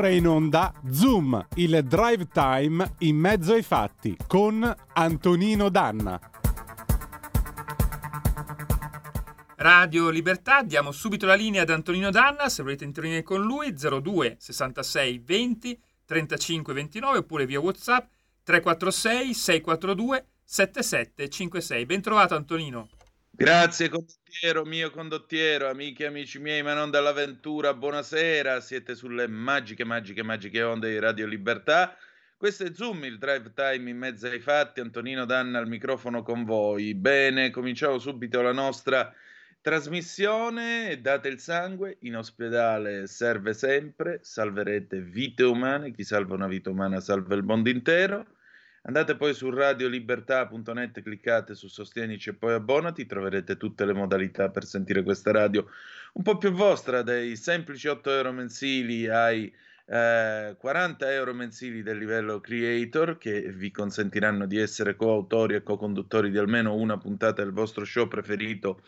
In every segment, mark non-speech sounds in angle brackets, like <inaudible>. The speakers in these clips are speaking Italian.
Ora in onda Zoom, il drive time in mezzo ai fatti con Antonino Danna. Radio Libertà, diamo subito la linea ad Antonino Danna, se volete intervenire con lui 02 66 20 35 29 oppure via WhatsApp 346 642 7756. Ben trovato Antonino. Grazie condottiero, mio condottiero, amiche e amici miei, ma non dall'avventura, buonasera, siete sulle magiche, magiche, magiche onde di Radio Libertà. Questo è Zoom, il drive time in mezzo ai fatti, Antonino Danna al microfono con voi. Bene, cominciamo subito la nostra trasmissione, date il sangue, in ospedale serve sempre, salverete vite umane, chi salva una vita umana salva il mondo intero. Andate poi su radiolibertà.net, cliccate su Sostienici e poi abbonati, troverete tutte le modalità per sentire questa radio un po' più vostra, dai semplici 8 euro mensili ai eh, 40 euro mensili del livello creator che vi consentiranno di essere coautori e co-conduttori di almeno una puntata del vostro show preferito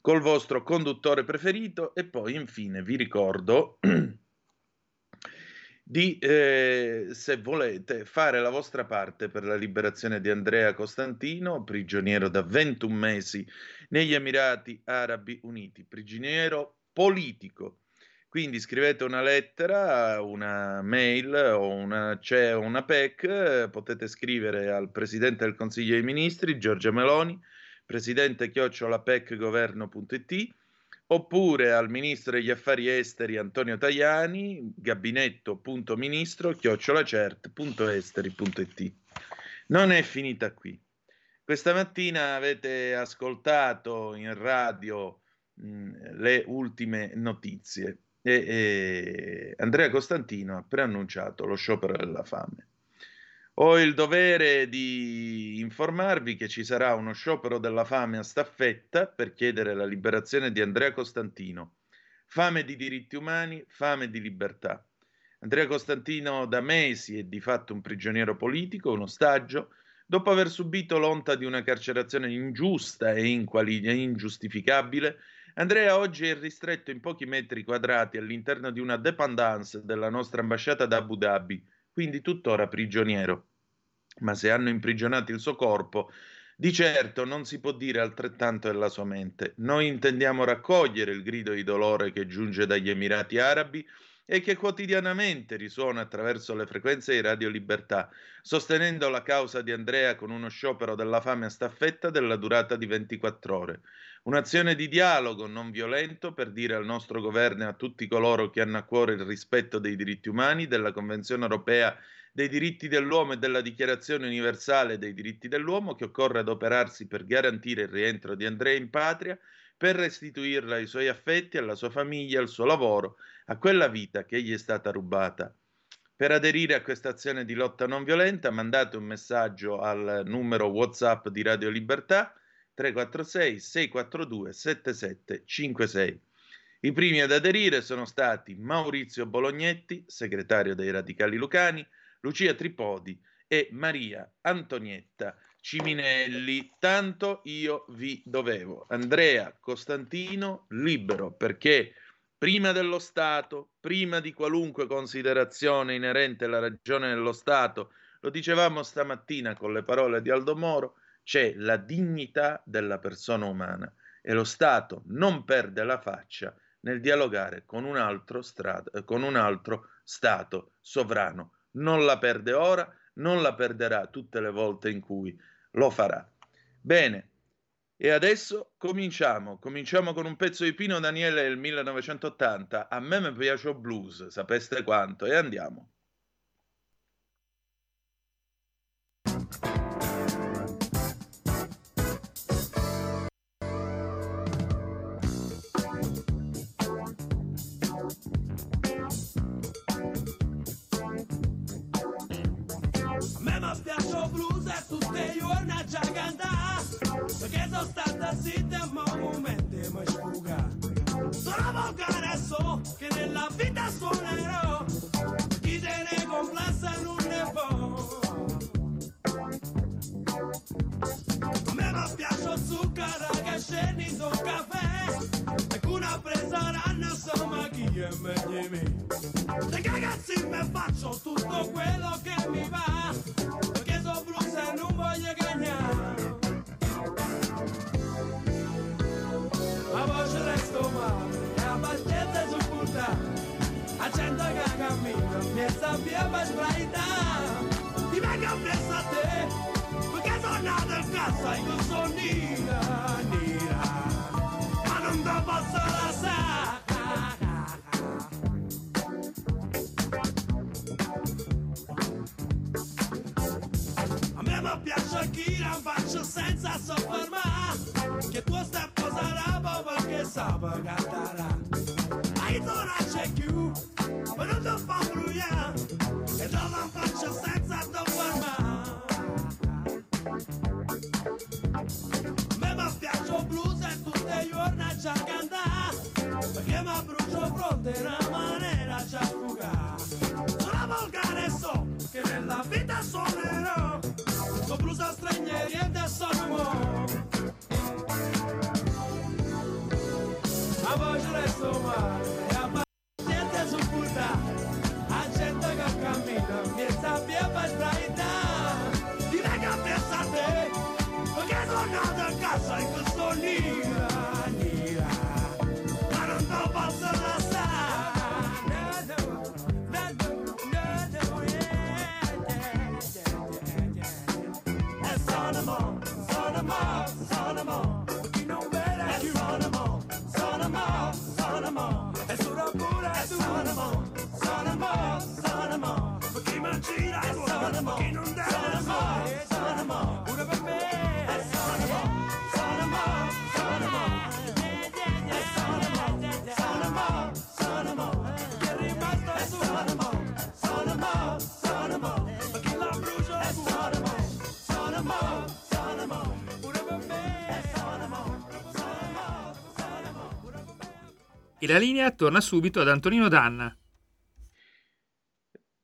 col vostro conduttore preferito. E poi infine vi ricordo <clears throat> di, eh, se volete, fare la vostra parte per la liberazione di Andrea Costantino, prigioniero da 21 mesi negli Emirati Arabi Uniti, prigioniero politico. Quindi scrivete una lettera, una mail o una, c'è una PEC, potete scrivere al Presidente del Consiglio dei Ministri, Giorgia Meloni, presidente chiocciolapecgoverno.it oppure al ministro degli affari esteri Antonio Tajani, gabinetto.ministro chiocciolacert.esteri.it. Non è finita qui. Questa mattina avete ascoltato in radio mh, le ultime notizie e, e Andrea Costantino ha preannunciato lo sciopero della fame. Ho il dovere di informarvi che ci sarà uno sciopero della fame a staffetta per chiedere la liberazione di Andrea Costantino. Fame di diritti umani, fame di libertà. Andrea Costantino da mesi è di fatto un prigioniero politico, un ostaggio, dopo aver subito l'onta di una carcerazione ingiusta e ingiustificabile. Andrea oggi è ristretto in pochi metri quadrati all'interno di una dépendance della nostra ambasciata ad Abu Dhabi quindi tuttora prigioniero. Ma se hanno imprigionato il suo corpo, di certo non si può dire altrettanto della sua mente. Noi intendiamo raccogliere il grido di dolore che giunge dagli Emirati Arabi e che quotidianamente risuona attraverso le frequenze di Radio Libertà, sostenendo la causa di Andrea con uno sciopero della fame a staffetta della durata di 24 ore. Un'azione di dialogo non violento per dire al nostro governo e a tutti coloro che hanno a cuore il rispetto dei diritti umani, della Convenzione europea dei diritti dell'uomo e della Dichiarazione universale dei diritti dell'uomo che occorre adoperarsi per garantire il rientro di Andrea in patria, per restituirla ai suoi affetti, alla sua famiglia, al suo lavoro, a quella vita che gli è stata rubata. Per aderire a questa azione di lotta non violenta mandate un messaggio al numero WhatsApp di Radio Libertà 346 642 7756. I primi ad aderire sono stati Maurizio Bolognetti, segretario dei Radicali Lucani, Lucia Tripodi e Maria Antonietta Ciminelli. Tanto io vi dovevo. Andrea Costantino, libero perché prima dello Stato, prima di qualunque considerazione inerente alla ragione dello Stato, lo dicevamo stamattina con le parole di Aldo Moro, c'è la dignità della persona umana e lo Stato non perde la faccia nel dialogare con un altro, strada, con un altro Stato sovrano. Non la perde ora, non la perderà tutte le volte in cui lo farà. Bene, e adesso cominciamo. Cominciamo con un pezzo di Pino Daniele del 1980. A me mi piace blues, sapeste quanto, e andiamo. Stata zitta ma un momento mi sfuga sono volgare so che nella vita suonerò chi se ne complassa non ne può a me mi piace zucchero che scendi sul caffè e una presa ranna insomma chi è meglio me se ragazzi mi faccio tutto quello che mi va perché sono blues e non voglio cagnare gente che cammina piazza via per sbraità ti vengo appresso a te perché sono nato in casa e non sono nera nera ma non ti posso lasciare A me mi piace chi la faccio senza soffermare Che tu stai posando perché sape cantare Ma io non c'è più Ma mi brucio fronte una maniera già fugare Sono volgare so che nella vita suonerò. Con blues a stranieri e da sono A voce resto male yeah. E sono mo, sono mo, sono mo Chi la linea torna subito ad Antonino Danna.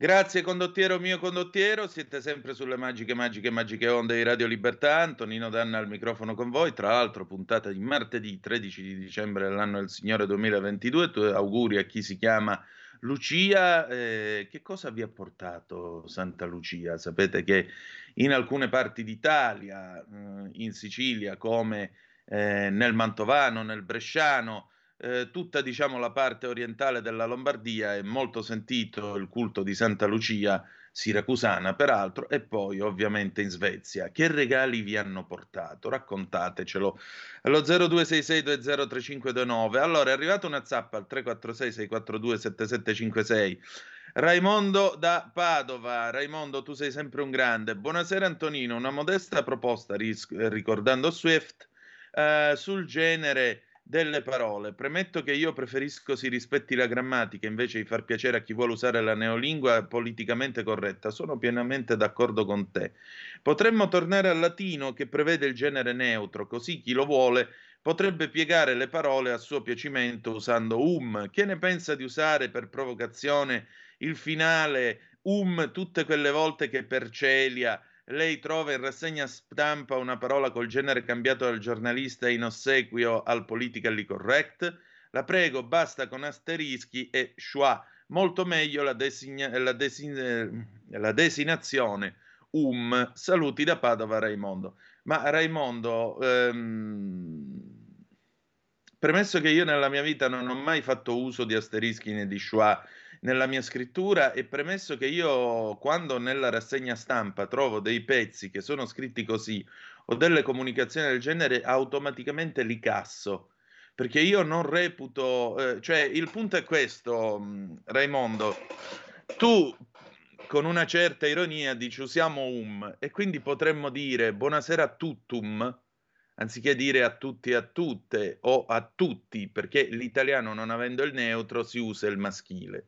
Grazie condottiero mio condottiero, siete sempre sulle magiche, magiche, magiche onde di Radio Libertà, Antonino Danna al microfono con voi, tra l'altro puntata di martedì 13 di dicembre dell'anno del Signore 2022, tu, auguri a chi si chiama Lucia, eh, che cosa vi ha portato Santa Lucia? Sapete che in alcune parti d'Italia, eh, in Sicilia come eh, nel Mantovano, nel Bresciano, eh, tutta diciamo la parte orientale della Lombardia è molto sentito il culto di Santa Lucia siracusana peraltro e poi ovviamente in Svezia. Che regali vi hanno portato? Raccontatecelo. Allo 0266203529 allora è arrivata una zappa al 346 642 7756 Raimondo da Padova. Raimondo tu sei sempre un grande. Buonasera Antonino. Una modesta proposta ris- ricordando Swift. Eh, sul genere delle parole. Premetto che io preferisco si rispetti la grammatica invece di far piacere a chi vuole usare la neolingua politicamente corretta. Sono pienamente d'accordo con te. Potremmo tornare al latino che prevede il genere neutro, così chi lo vuole potrebbe piegare le parole a suo piacimento usando um. Che ne pensa di usare per provocazione il finale um tutte quelle volte che per Celia lei trova in rassegna stampa una parola col genere cambiato dal giornalista in ossequio al politically correct? La prego, basta con asterischi e schwa. Molto meglio la, designa- la, desin- la designazione um. Saluti da Padova Raimondo. Ma Raimondo, ehm, premesso che io nella mia vita non ho mai fatto uso di asterischi né di schwa, nella mia scrittura e premesso che io quando nella rassegna stampa trovo dei pezzi che sono scritti così o delle comunicazioni del genere, automaticamente li casso. Perché io non reputo, eh, cioè il punto è questo, mh, Raimondo, tu con una certa ironia dici usiamo um e quindi potremmo dire buonasera a tuttum, anziché dire a tutti e a tutte o a tutti, perché l'italiano non avendo il neutro si usa il maschile.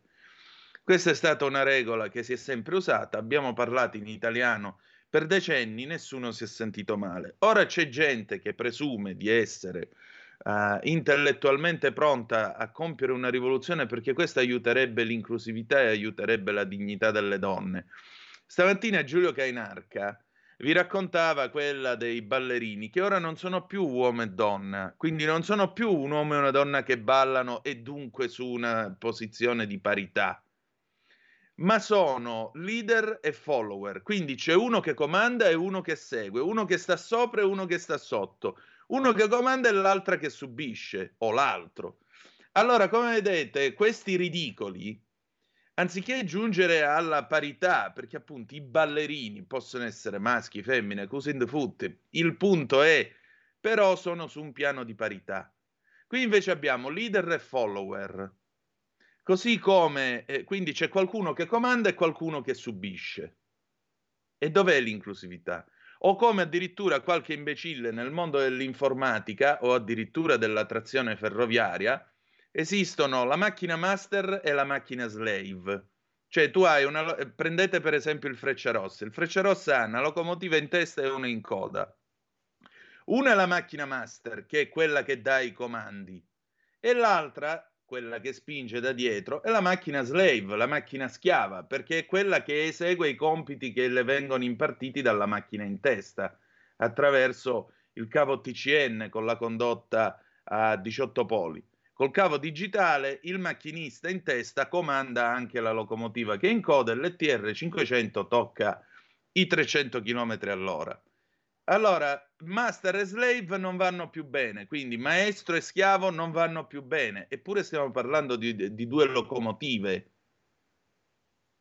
Questa è stata una regola che si è sempre usata, abbiamo parlato in italiano Per decenni nessuno si è sentito male. Ora c'è gente che presume di essere uh, intellettualmente pronta a compiere una rivoluzione perché questo aiuterebbe l'inclusività e aiuterebbe la dignità delle donne. Stamattina Giulio Cainarca vi raccontava quella dei ballerini che ora non sono più uomo e donna, quindi non sono più un uomo e una donna che ballano e dunque su una posizione di parità ma sono leader e follower. Quindi c'è uno che comanda e uno che segue, uno che sta sopra e uno che sta sotto, uno che comanda e l'altra che subisce, o l'altro. Allora, come vedete, questi ridicoli, anziché giungere alla parità, perché appunto i ballerini possono essere maschi, femmine, così in the foot, il punto è, però sono su un piano di parità. Qui invece abbiamo leader e follower Così come, eh, quindi c'è qualcuno che comanda e qualcuno che subisce. E dov'è l'inclusività? O come addirittura qualche imbecille nel mondo dell'informatica o addirittura della trazione ferroviaria, esistono la macchina master e la macchina slave. Cioè tu hai una... prendete per esempio il Frecciarossa. Il Frecciarossa ha una locomotiva in testa e una in coda. Una è la macchina master, che è quella che dà i comandi, e l'altra quella che spinge da dietro, è la macchina slave, la macchina schiava, perché è quella che esegue i compiti che le vengono impartiti dalla macchina in testa, attraverso il cavo TCN con la condotta a 18 poli. Col cavo digitale il macchinista in testa comanda anche la locomotiva che in coda l'ETR 500 tocca i 300 km all'ora. Allora, master e slave non vanno più bene, quindi maestro e schiavo non vanno più bene, eppure stiamo parlando di, di due locomotive.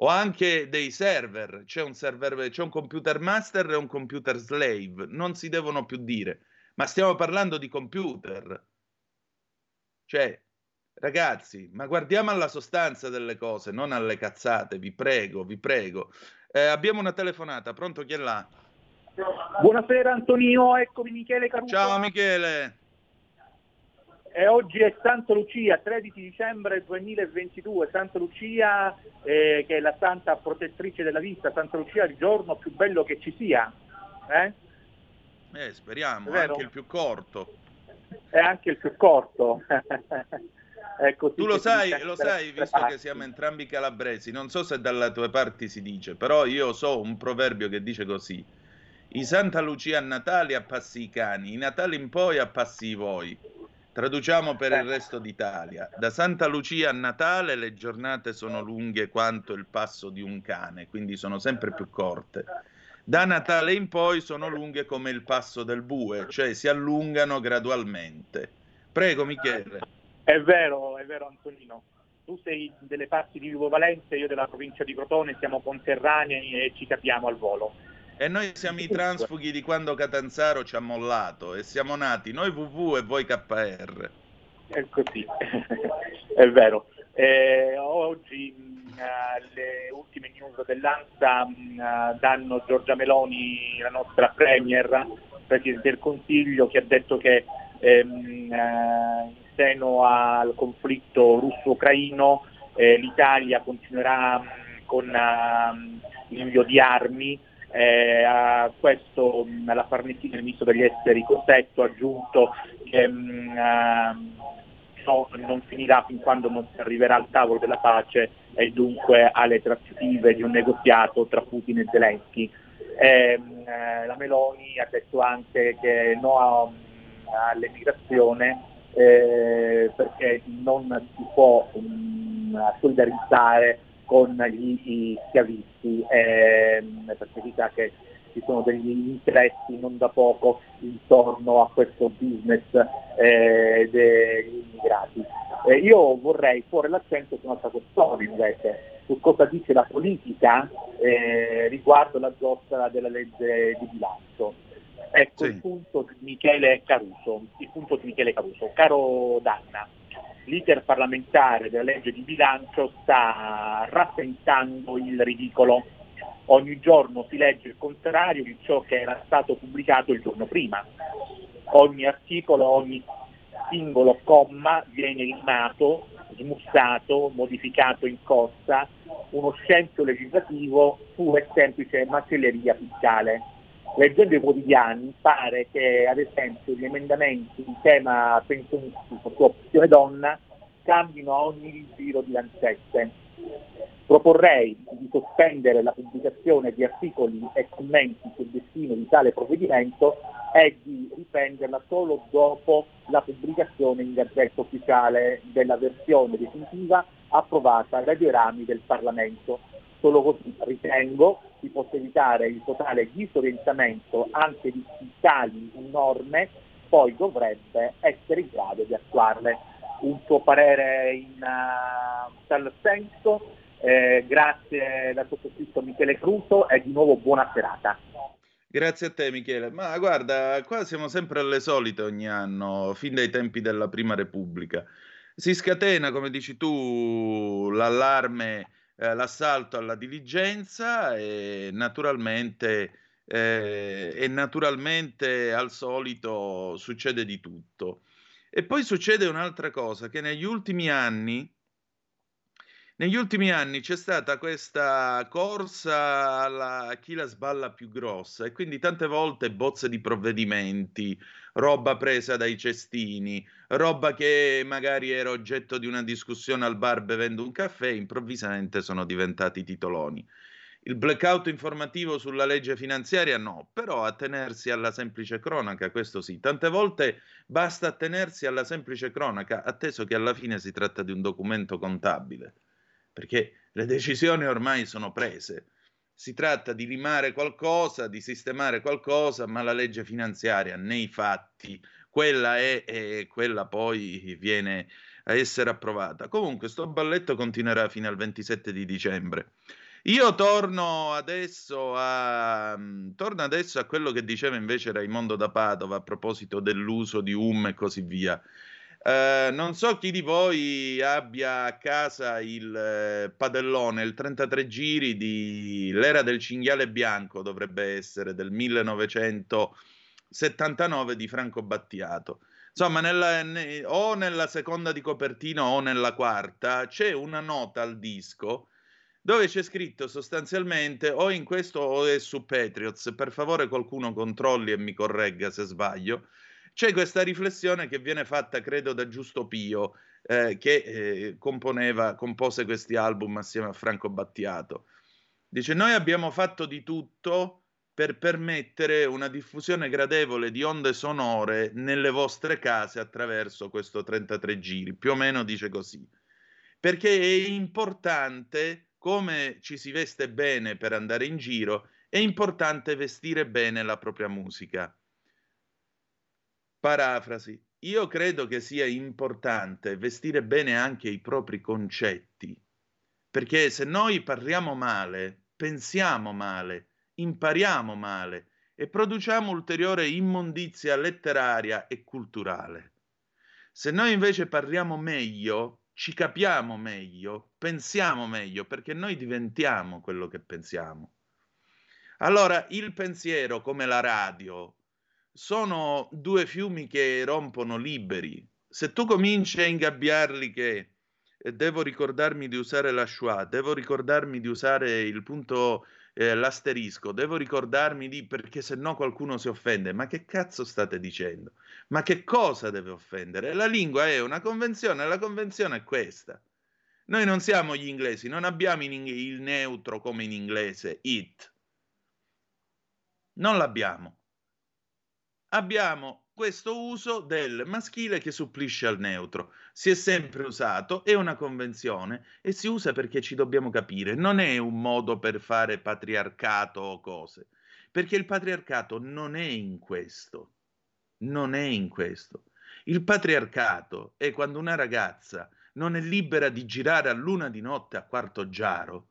O anche dei server, c'è un server, c'è un computer master e un computer slave, non si devono più dire, ma stiamo parlando di computer. Cioè, ragazzi, ma guardiamo alla sostanza delle cose, non alle cazzate, vi prego, vi prego. Eh, abbiamo una telefonata, pronto chi è là? Buonasera Antonino, eccomi Michele Caruso. Ciao Michele. E oggi è Santa Lucia, 13 dicembre 2022, Santa Lucia eh, che è la santa protettrice della vita, Santa Lucia il giorno più bello che ci sia. Eh? Eh, speriamo, è anche il più corto. È anche il più corto. <laughs> tu lo sai, lo sai, visto che siamo entrambi calabresi, non so se dalle tue parti si dice, però io so un proverbio che dice così i Santa Lucia a Natale appassi i cani, i Natali in poi appassi i voi. Traduciamo per il resto d'Italia. Da Santa Lucia a Natale le giornate sono lunghe quanto il passo di un cane, quindi sono sempre più corte. Da Natale in poi sono lunghe come il passo del bue, cioè si allungano gradualmente. Prego Michele. È vero, è vero Antonino. Tu sei delle parti di Vivo Valenza, io della provincia di Crotone, siamo conterranei e ci capiamo al volo. E noi siamo i transfughi di quando Catanzaro ci ha mollato e siamo nati noi WW e voi KR. È così, <laughs> è vero. Eh, oggi mh, mm, le ultime news dell'ANSA mh, mm, danno Giorgia Meloni, la nostra Premier, Presidente del Consiglio, che ha detto che ehm, eh, in seno al conflitto russo-ucraino eh, l'Italia continuerà mh, mm, con l'invio di armi eh, a questo mh, la Farnesina, il ministro degli esteri Cosetto, ha aggiunto che mh, uh, no, non finirà fin quando non si arriverà al tavolo della pace e dunque alle trattative di un negoziato tra Putin e Zelensky. Eh, la Meloni ha detto anche che no all'emigrazione eh, perché non si può solidarizzare con gli schiavisti, ehm, perché si sa che ci sono degli interessi non da poco intorno a questo business eh, degli immigrati. Eh, io vorrei porre l'accento su un'altra questione invece, su cosa dice la politica eh, riguardo la giostra della legge di bilancio. Ecco sì. il punto di Michele Caruso, il punto di Michele Caruso. Caro Danna, l'iter parlamentare della legge di bilancio sta raffentando il ridicolo. Ogni giorno si legge il contrario di ciò che era stato pubblicato il giorno prima. Ogni articolo, ogni singolo comma viene limato, smussato, modificato in corsa uno scempio legislativo su e semplice macelleria fiscale. Leggendo i quotidiani pare che ad esempio gli emendamenti in tema pensionistico su opzione donna cambino a ogni giro di lancette. Proporrei di sospendere la pubblicazione di articoli e commenti sul destino di tale provvedimento e di riprenderla solo dopo la pubblicazione in gazzetta ufficiale della versione definitiva approvata dai due rami del Parlamento. Solo così ritengo si possa evitare il totale disorientamento anche di tali norme poi dovrebbe essere in grado di attuarle un tuo parere in uh, tal senso. Eh, grazie dal sottoscritto Michele Cruso e di nuovo buona serata. Grazie a te Michele. Ma guarda, qua siamo sempre alle solite ogni anno, fin dai tempi della Prima Repubblica. Si scatena, come dici tu, l'allarme, eh, l'assalto alla diligenza e naturalmente, eh, e naturalmente al solito succede di tutto. E poi succede un'altra cosa, che negli ultimi anni, negli ultimi anni c'è stata questa corsa alla, chi la sballa più grossa e quindi tante volte bozze di provvedimenti, roba presa dai cestini, roba che magari era oggetto di una discussione al bar bevendo un caffè, improvvisamente sono diventati titoloni. Il blackout informativo sulla legge finanziaria no, però attenersi alla semplice cronaca, questo sì. Tante volte basta attenersi alla semplice cronaca, atteso che alla fine si tratta di un documento contabile, perché le decisioni ormai sono prese. Si tratta di limare qualcosa, di sistemare qualcosa, ma la legge finanziaria nei fatti, quella è e quella poi viene a essere approvata. Comunque, sto balletto continuerà fino al 27 di dicembre. Io torno adesso, a, mm, torno adesso a quello che diceva invece Raimondo da Padova a proposito dell'uso di UM e così via. Uh, non so chi di voi abbia a casa il eh, padellone, il 33 giri di L'era del cinghiale bianco, dovrebbe essere del 1979 di Franco Battiato. Insomma, nella, ne, o nella seconda di copertina o nella quarta c'è una nota al disco dove c'è scritto sostanzialmente o in questo o è su Patriots, per favore qualcuno controlli e mi corregga se sbaglio, c'è questa riflessione che viene fatta, credo, da Giusto Pio, eh, che eh, componeva, compose questi album assieme a Franco Battiato. Dice, noi abbiamo fatto di tutto per permettere una diffusione gradevole di onde sonore nelle vostre case attraverso questo 33 giri, più o meno dice così. Perché è importante come ci si veste bene per andare in giro, è importante vestire bene la propria musica. Parafrasi. Io credo che sia importante vestire bene anche i propri concetti, perché se noi parliamo male, pensiamo male, impariamo male e produciamo ulteriore immondizia letteraria e culturale. Se noi invece parliamo meglio, ci capiamo meglio, pensiamo meglio, perché noi diventiamo quello che pensiamo. Allora, il pensiero, come la radio, sono due fiumi che rompono liberi. Se tu cominci a ingabbiarli che eh, devo ricordarmi di usare la schwa, devo ricordarmi di usare il punto eh, l'asterisco, devo ricordarmi di perché se no qualcuno si offende. Ma che cazzo state dicendo? Ma che cosa deve offendere? La lingua è una convenzione, la convenzione è questa. Noi non siamo gli inglesi, non abbiamo in, il neutro come in inglese, it. Non l'abbiamo. Abbiamo questo uso del maschile che supplisce al neutro. Si è sempre usato, è una convenzione e si usa perché ci dobbiamo capire. Non è un modo per fare patriarcato o cose, perché il patriarcato non è in questo. Non è in questo. Il patriarcato è quando una ragazza non è libera di girare a luna di notte a quarto giaro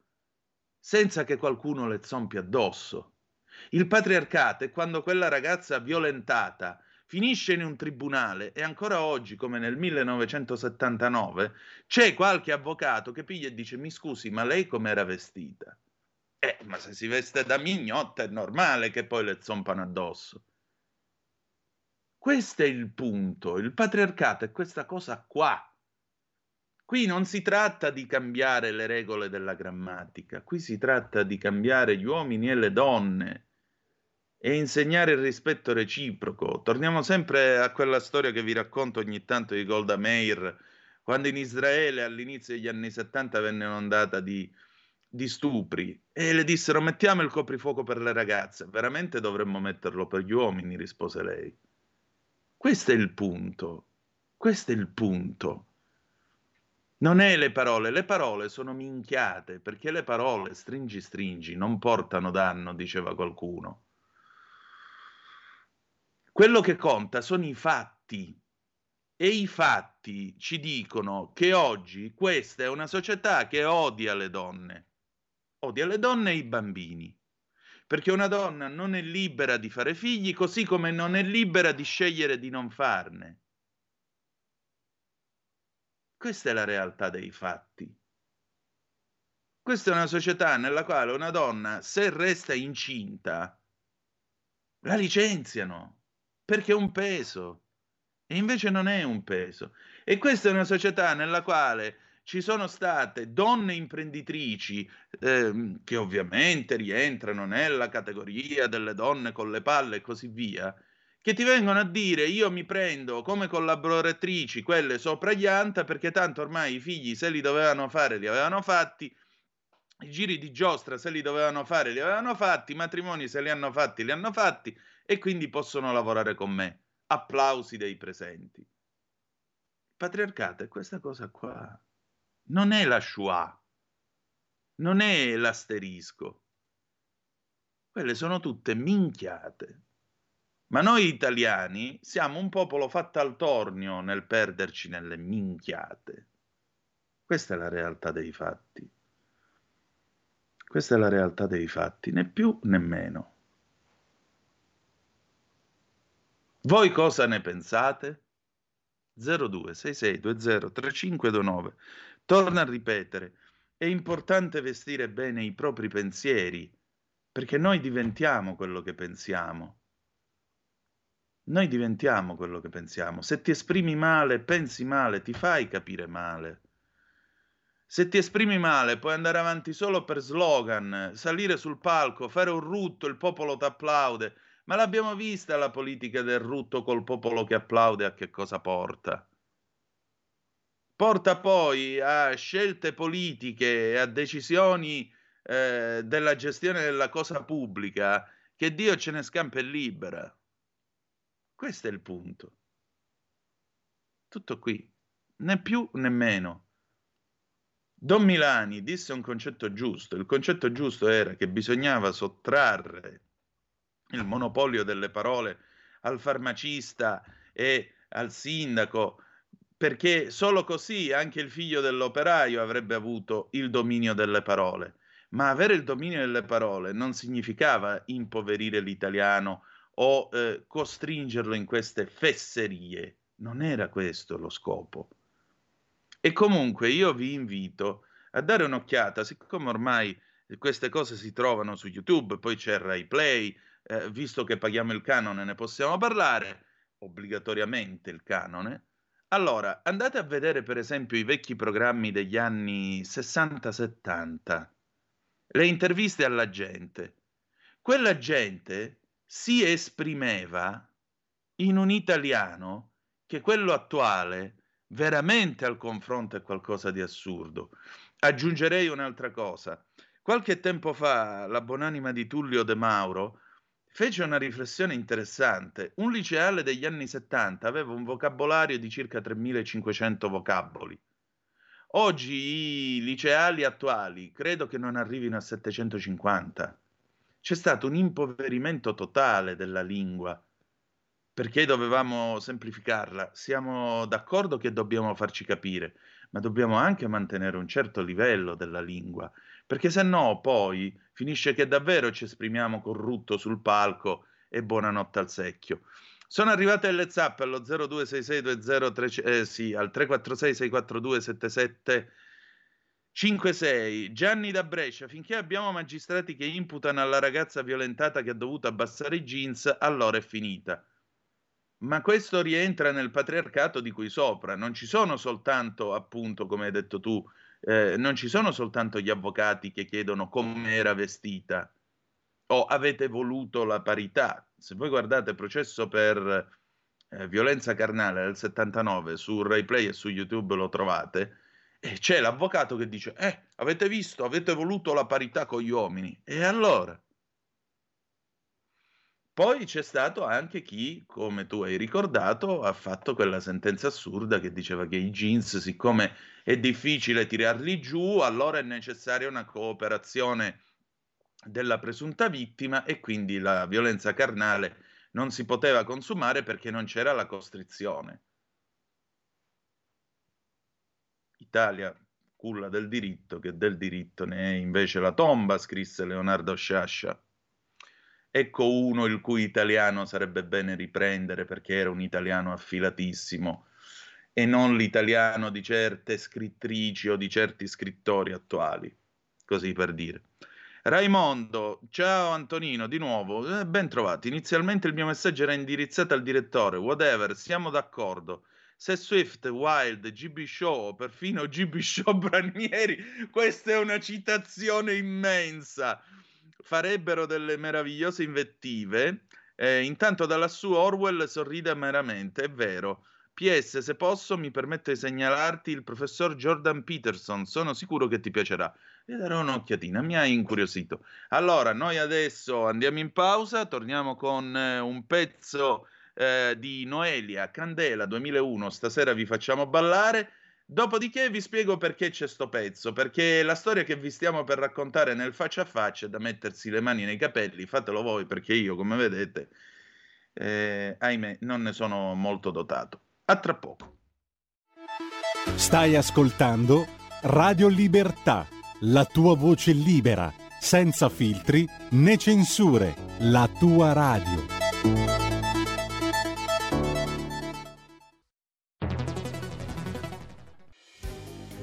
senza che qualcuno le zompi addosso. Il patriarcato è quando quella ragazza violentata finisce in un tribunale e ancora oggi, come nel 1979, c'è qualche avvocato che piglia e dice mi scusi, ma lei com'era vestita? Eh, ma se si veste da mignotta è normale che poi le zompano addosso. Questo è il punto, il patriarcato è questa cosa qua. Qui non si tratta di cambiare le regole della grammatica, qui si tratta di cambiare gli uomini e le donne e insegnare il rispetto reciproco. Torniamo sempre a quella storia che vi racconto ogni tanto di Golda Meir, quando in Israele all'inizio degli anni 70 venne inondata di, di stupri e le dissero mettiamo il coprifuoco per le ragazze, veramente dovremmo metterlo per gli uomini, rispose lei. Questo è il punto, questo è il punto. Non è le parole, le parole sono minchiate, perché le parole, stringi stringi, non portano danno, diceva qualcuno. Quello che conta sono i fatti e i fatti ci dicono che oggi questa è una società che odia le donne, odia le donne e i bambini, perché una donna non è libera di fare figli così come non è libera di scegliere di non farne. Questa è la realtà dei fatti. Questa è una società nella quale una donna, se resta incinta, la licenziano perché è un peso. E invece non è un peso. E questa è una società nella quale ci sono state donne imprenditrici ehm, che ovviamente rientrano nella categoria delle donne con le palle e così via, che ti vengono a dire io mi prendo come collaboratrici quelle sopra gli anta perché tanto ormai i figli se li dovevano fare li avevano fatti, i giri di giostra se li dovevano fare li avevano fatti, i matrimoni se li hanno fatti li hanno fatti e quindi possono lavorare con me. Applausi dei presenti. Il patriarcato è questa cosa qua. Non è la Shoah, non è l'asterisco. Quelle sono tutte minchiate. Ma noi italiani siamo un popolo fatto al tornio nel perderci nelle minchiate. Questa è la realtà dei fatti. Questa è la realtà dei fatti, né più né meno. Voi cosa ne pensate? 0266203529. Torna a ripetere, è importante vestire bene i propri pensieri, perché noi diventiamo quello che pensiamo. Noi diventiamo quello che pensiamo. Se ti esprimi male, pensi male, ti fai capire male. Se ti esprimi male, puoi andare avanti solo per slogan, salire sul palco, fare un rutto, il popolo ti applaude ma l'abbiamo vista la politica del rutto col popolo che applaude a che cosa porta? Porta poi a scelte politiche e a decisioni eh, della gestione della cosa pubblica che Dio ce ne scampa e libera. Questo è il punto. Tutto qui, né più né meno. Don Milani disse un concetto giusto. Il concetto giusto era che bisognava sottrarre il monopolio delle parole al farmacista e al sindaco, perché solo così anche il figlio dell'operaio avrebbe avuto il dominio delle parole. Ma avere il dominio delle parole non significava impoverire l'italiano o eh, costringerlo in queste fesserie. Non era questo lo scopo. E comunque io vi invito a dare un'occhiata, siccome ormai queste cose si trovano su YouTube, poi c'è Rai Play, eh, visto che paghiamo il canone, ne possiamo parlare, obbligatoriamente il canone. Allora, andate a vedere per esempio i vecchi programmi degli anni 60-70, le interviste alla gente. Quella gente si esprimeva in un italiano che quello attuale veramente al confronto è qualcosa di assurdo. Aggiungerei un'altra cosa. Qualche tempo fa la buonanima di Tullio De Mauro fece una riflessione interessante. Un liceale degli anni 70 aveva un vocabolario di circa 3500 vocaboli. Oggi i liceali attuali credo che non arrivino a 750. C'è stato un impoverimento totale della lingua perché dovevamo semplificarla. Siamo d'accordo che dobbiamo farci capire, ma dobbiamo anche mantenere un certo livello della lingua perché se no poi finisce che davvero ci esprimiamo corrutto sul palco e buonanotte al secchio. Sono arrivate le zappe allo 026620 eh, sì, al 346 642 7756 Gianni da Brescia, finché abbiamo magistrati che imputano alla ragazza violentata che ha dovuto abbassare i jeans, allora è finita. Ma questo rientra nel patriarcato di cui sopra, non ci sono soltanto, appunto, come hai detto tu, eh, non ci sono soltanto gli avvocati che chiedono come era vestita o avete voluto la parità. Se voi guardate il processo per eh, violenza carnale del 79 su RaiPlay e su YouTube lo trovate, e c'è l'avvocato che dice, eh, avete visto, avete voluto la parità con gli uomini. E allora? Poi c'è stato anche chi, come tu hai ricordato, ha fatto quella sentenza assurda che diceva che i jeans, siccome è difficile tirarli giù, allora è necessaria una cooperazione della presunta vittima e quindi la violenza carnale non si poteva consumare perché non c'era la costrizione. Italia, culla del diritto, che del diritto ne è invece la tomba, scrisse Leonardo Sciascia. Ecco uno il cui italiano sarebbe bene riprendere perché era un italiano affilatissimo e non l'italiano di certe scrittrici o di certi scrittori attuali, così per dire. Raimondo, ciao Antonino, di nuovo, eh, ben trovati. Inizialmente il mio messaggio era indirizzato al direttore, whatever, siamo d'accordo. Se Swift, Wild, GB Show, perfino GB Show <laughs> Branieri, questa è una citazione immensa farebbero delle meravigliose invettive. Eh, intanto da lassù Orwell sorride ameramente, è vero. PS, se posso, mi permetto di segnalarti il professor Jordan Peterson, sono sicuro che ti piacerà. E darò un'occhiatina, mi ha incuriosito. Allora, noi adesso andiamo in pausa, torniamo con eh, un pezzo eh, di Noelia Candela 2001, stasera vi facciamo ballare Dopodiché vi spiego perché c'è sto pezzo, perché la storia che vi stiamo per raccontare nel faccia a faccia è da mettersi le mani nei capelli, fatelo voi perché io, come vedete, eh, ahimè, non ne sono molto dotato. A tra poco. Stai ascoltando Radio Libertà, la tua voce libera, senza filtri né censure, la tua radio.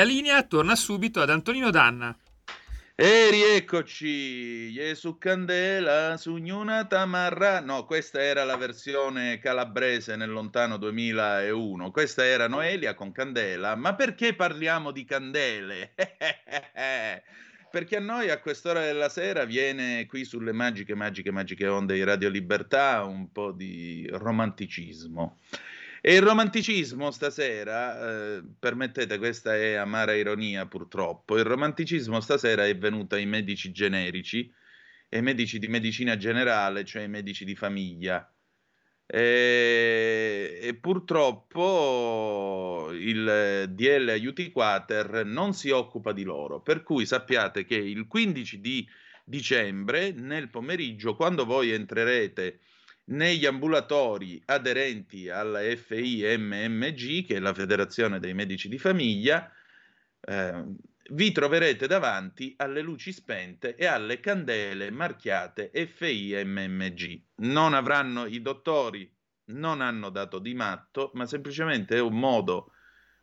La linea torna subito ad Antonino Danna. E rieccoci, Gesù Candela, Sugnuna Tamarra. No, questa era la versione calabrese nel lontano 2001. Questa era Noelia con Candela. Ma perché parliamo di candele? <laughs> perché a noi a quest'ora della sera viene qui sulle magiche, magiche, magiche onde di Radio Libertà un po' di romanticismo. E il romanticismo stasera, eh, permettete, questa è amara ironia purtroppo, il romanticismo stasera è venuto ai medici generici, ai medici di medicina generale, cioè ai medici di famiglia. E, e purtroppo il DL Aiuti Quater non si occupa di loro, per cui sappiate che il 15 di dicembre, nel pomeriggio, quando voi entrerete negli ambulatori aderenti alla FIMMG, che è la Federazione dei Medici di Famiglia, eh, vi troverete davanti alle luci spente e alle candele marchiate FIMMG. Non avranno i dottori, non hanno dato di matto, ma semplicemente è un modo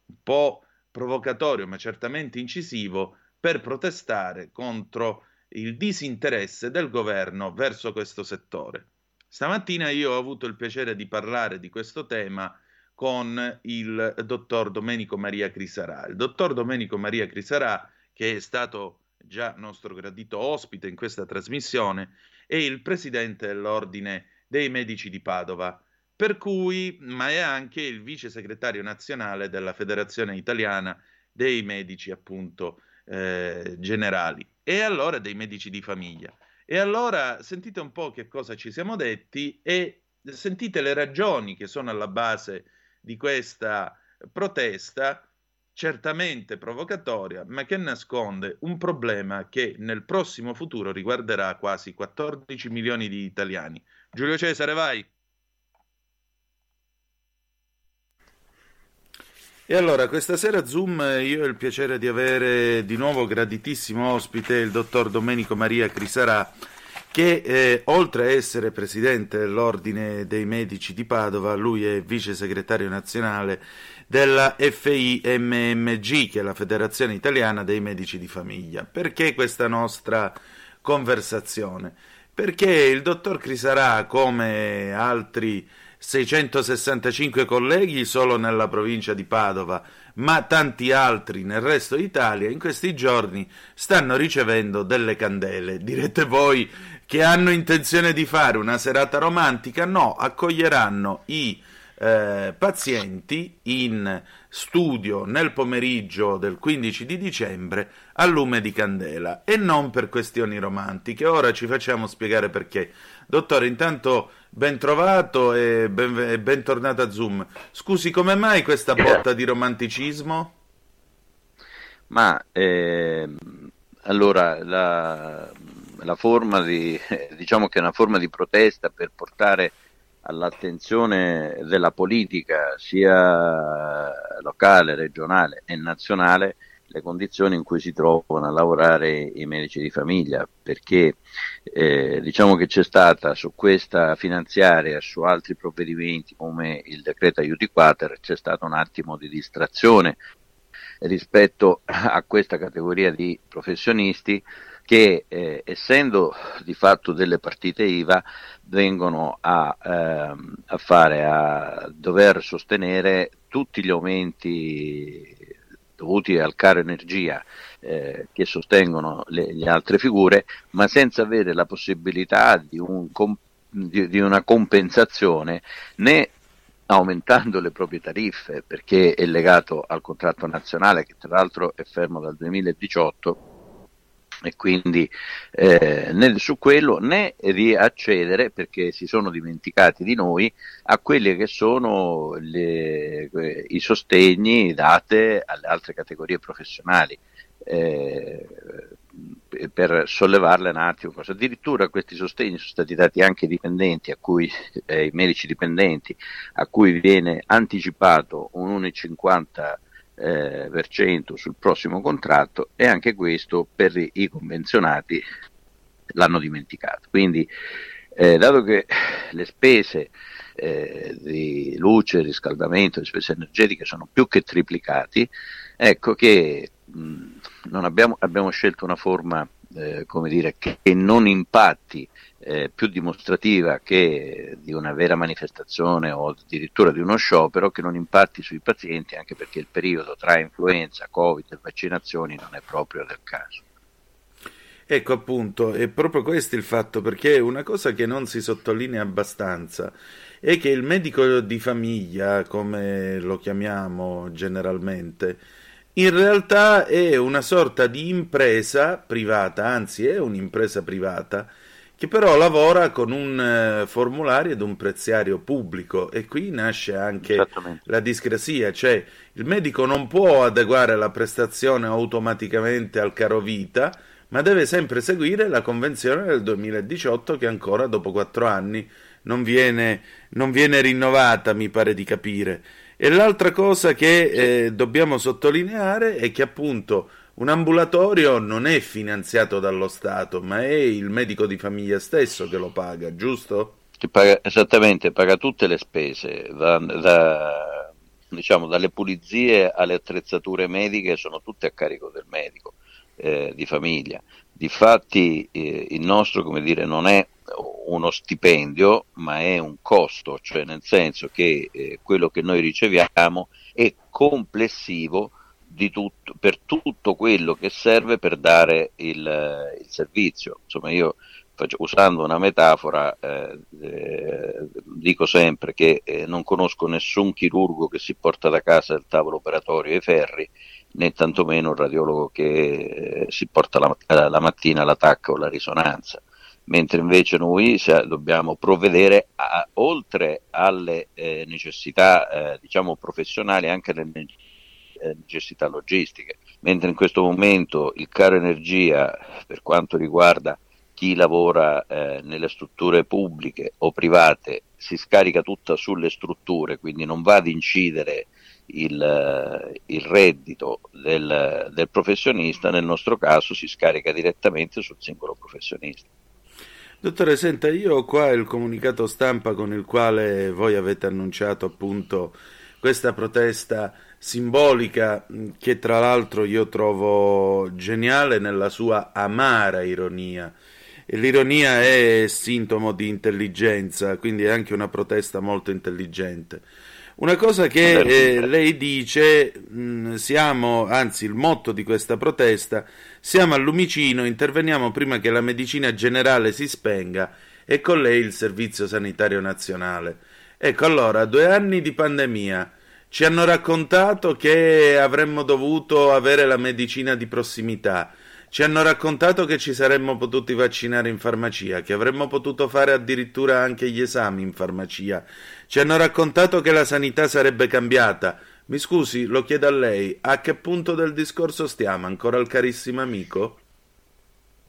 un po' provocatorio, ma certamente incisivo, per protestare contro il disinteresse del governo verso questo settore. Stamattina io ho avuto il piacere di parlare di questo tema con il dottor Domenico Maria Crisarà. Il dottor Domenico Maria Crisarà, che è stato già nostro gradito ospite in questa trasmissione, è il presidente dell'Ordine dei Medici di Padova, per cui, ma è anche il vice segretario nazionale della Federazione Italiana dei Medici, appunto, eh, generali e allora dei medici di famiglia. E allora sentite un po' che cosa ci siamo detti e sentite le ragioni che sono alla base di questa protesta, certamente provocatoria, ma che nasconde un problema che nel prossimo futuro riguarderà quasi 14 milioni di italiani. Giulio Cesare, vai. E allora, questa sera Zoom io ho il piacere di avere di nuovo graditissimo ospite il dottor Domenico Maria Crisarà, che eh, oltre a essere presidente dell'Ordine dei Medici di Padova, lui è vice segretario nazionale della FIMMG, che è la Federazione Italiana dei Medici di Famiglia. Perché questa nostra conversazione? Perché il dottor Crisarà, come altri 665 colleghi solo nella provincia di Padova, ma tanti altri nel resto d'Italia in questi giorni stanno ricevendo delle candele. Direte voi che hanno intenzione di fare una serata romantica? No, accoglieranno i eh, pazienti in studio nel pomeriggio del 15 di dicembre a lume di candela e non per questioni romantiche. Ora ci facciamo spiegare perché. Dottore, intanto ben trovato e ben, bentornato a Zoom. Scusi, come mai questa botta di romanticismo? Ma eh, allora la, la forma di, <laughs> diciamo che è una forma di protesta per portare all'attenzione della politica sia locale, regionale e nazionale le condizioni in cui si trovano a lavorare i medici di famiglia, perché eh, diciamo che c'è stata su questa finanziaria, su altri provvedimenti come il decreto aiuti quater, c'è stato un attimo di distrazione rispetto a questa categoria di professionisti che eh, essendo di fatto delle partite IVA vengono a, ehm, a, fare, a dover sostenere tutti gli aumenti dovuti al caro energia eh, che sostengono le, le, altre figure, ma senza avere la possibilità di, un, di, di una compensazione né aumentando le proprie tariffe perché è legato al contratto nazionale che tra l'altro è fermo dal 2018 e quindi eh, né su quello né di accedere perché si sono dimenticati di noi a quelli che sono le, i sostegni date alle altre categorie professionali eh, per sollevarle un attimo. Addirittura questi sostegni sono stati dati anche ai dipendenti a cui, eh, ai medici dipendenti a cui viene anticipato un 1,50 eh, per cento sul prossimo contratto e anche questo per i convenzionati l'hanno dimenticato. Quindi, eh, dato che le spese eh, di luce, riscaldamento, le spese energetiche sono più che triplicati, Ecco che mh, non abbiamo, abbiamo, scelto una forma eh, come dire, che, non impatti eh, più dimostrativa che di una vera manifestazione o addirittura di uno sciopero che non impatti sui pazienti anche perché il periodo tra influenza, covid e vaccinazioni non è proprio del caso. Ecco appunto, è proprio questo il fatto, perché una cosa che non si sottolinea abbastanza è che il medico di famiglia, come lo chiamiamo generalmente, in realtà è una sorta di impresa privata, anzi è un'impresa privata, che però lavora con un uh, formulario ed un preziario pubblico e qui nasce anche la discrasia, cioè il medico non può adeguare la prestazione automaticamente al caro vita, ma deve sempre seguire la convenzione del 2018 che ancora dopo quattro anni non viene, non viene rinnovata, mi pare di capire. E l'altra cosa che eh, dobbiamo sottolineare è che appunto un ambulatorio non è finanziato dallo Stato, ma è il medico di famiglia stesso che lo paga, giusto? Paga, esattamente, paga tutte le spese, da, da, diciamo, dalle pulizie alle attrezzature mediche sono tutte a carico del medico eh, di famiglia. Difatti eh, il nostro, dire, non è uno stipendio, ma è un costo, cioè nel senso che eh, quello che noi riceviamo è complessivo tutto, per tutto quello che serve per dare il, il servizio. Insomma, io faccio, usando una metafora eh, eh, dico sempre che eh, non conosco nessun chirurgo che si porta da casa il tavolo operatorio e i ferri né tantomeno un radiologo che eh, si porta la, eh, la mattina l'attacco o la risonanza, mentre invece noi dobbiamo provvedere a, oltre alle eh, necessità eh, diciamo professionali anche alle eh, necessità logistiche, mentre in questo momento il caro energia per quanto riguarda chi lavora eh, nelle strutture pubbliche o private si scarica tutta sulle strutture, quindi non va ad incidere il, il reddito del, del professionista, nel nostro caso si scarica direttamente sul singolo professionista. Dottore, senta, io ho qua il comunicato stampa con il quale voi avete annunciato appunto questa protesta simbolica che tra l'altro io trovo geniale nella sua amara ironia. L'ironia è sintomo di intelligenza, quindi è anche una protesta molto intelligente. Una cosa che eh, lei dice, mh, mm, siamo, anzi il motto di questa protesta, siamo a Lumicino, interveniamo prima che la medicina generale si spenga e con lei il Servizio Sanitario Nazionale. Ecco allora, due anni di pandemia, ci hanno raccontato che avremmo dovuto avere la medicina di prossimità, ci hanno raccontato che ci saremmo potuti vaccinare in farmacia, che avremmo potuto fare addirittura anche gli esami in farmacia. Ci hanno raccontato che la sanità sarebbe cambiata. Mi scusi, lo chiedo a lei, a che punto del discorso stiamo? Ancora il carissimo amico?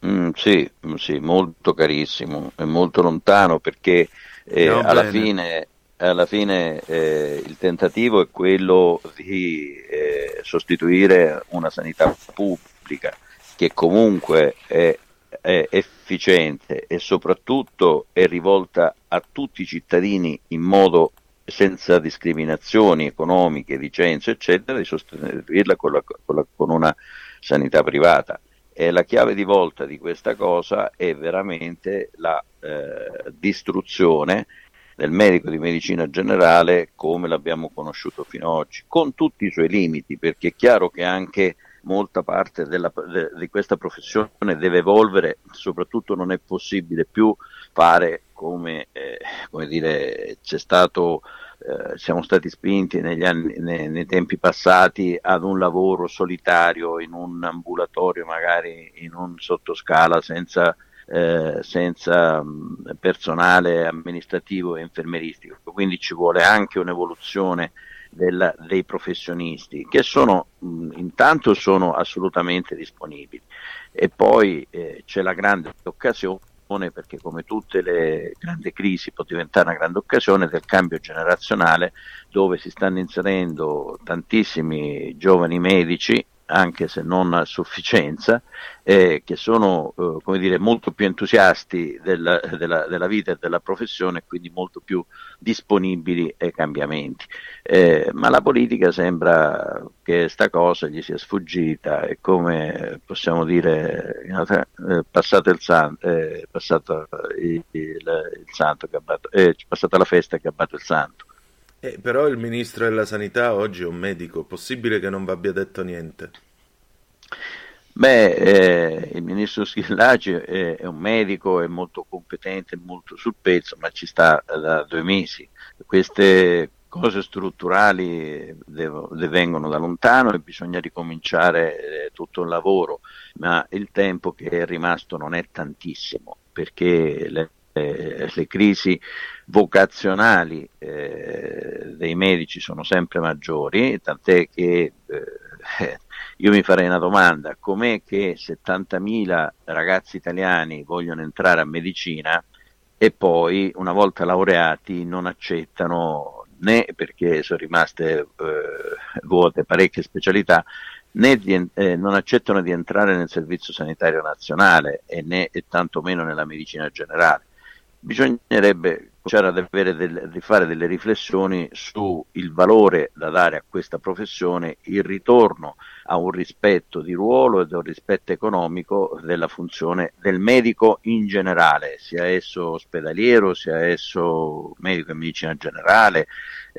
Mm, sì, sì, molto carissimo, è molto lontano perché eh, alla fine, alla fine eh, il tentativo è quello di eh, sostituire una sanità pubblica che comunque è, è efficiente e soprattutto è rivolta a tutti i cittadini in modo senza discriminazioni economiche, licenze, eccetera, di sostituirla con, la, con, la, con una sanità privata. E la chiave di volta di questa cosa è veramente la eh, distruzione del medico di medicina generale come l'abbiamo conosciuto fino ad oggi, con tutti i suoi limiti, perché è chiaro che anche molta parte della, de, di questa professione deve evolvere, soprattutto non è possibile più fare come, eh, come dire, c'è stato, eh, siamo stati spinti negli anni, nei, nei, tempi passati ad un lavoro solitario in un ambulatorio, magari in un sottoscala senza eh, senza personale amministrativo e infermeristico, quindi ci vuole anche un'evoluzione del, dei professionisti che sono mh, intanto sono assolutamente disponibili. E poi eh, c'è la grande occasione perché come tutte le grandi crisi può diventare una grande occasione del cambio generazionale dove si stanno inserendo tantissimi giovani medici anche se non a sufficienza, eh, che sono eh, dire, molto più entusiasti della, della, della, vita e della professione e quindi molto più disponibili ai cambiamenti. Eh, ma la politica sembra che questa cosa gli sia sfuggita e come possiamo dire, eh, passato il, san, eh, passato il, il, santo batto, eh, passata la festa che ha batto il santo. Eh, però il ministro della sanità oggi è un medico, possibile che non vi abbia detto niente? Beh, eh, il ministro Schillaci è, è, un medico, è molto competente, molto sul pezzo, ma ci sta da due mesi. Queste cose strutturali devo, vengono da lontano e bisogna ricominciare eh, tutto il lavoro, ma il tempo che è rimasto non è tantissimo perché le, eh, le crisi vocazionali eh, dei medici sono sempre maggiori, tant'è che eh, io mi farei una domanda, com'è che 70.000 ragazzi italiani vogliono entrare a medicina e poi una volta laureati non accettano né perché sono rimaste eh, vuote parecchie specialità, né di, eh, non accettano di entrare nel servizio sanitario nazionale e né e tantomeno nella medicina generale bisognerebbe cominciare ad avere del, di fare delle riflessioni sul valore da dare a questa professione, il ritorno a un rispetto di ruolo e a un rispetto economico della funzione del medico in generale, sia esso ospedaliero, sia esso medico in medicina generale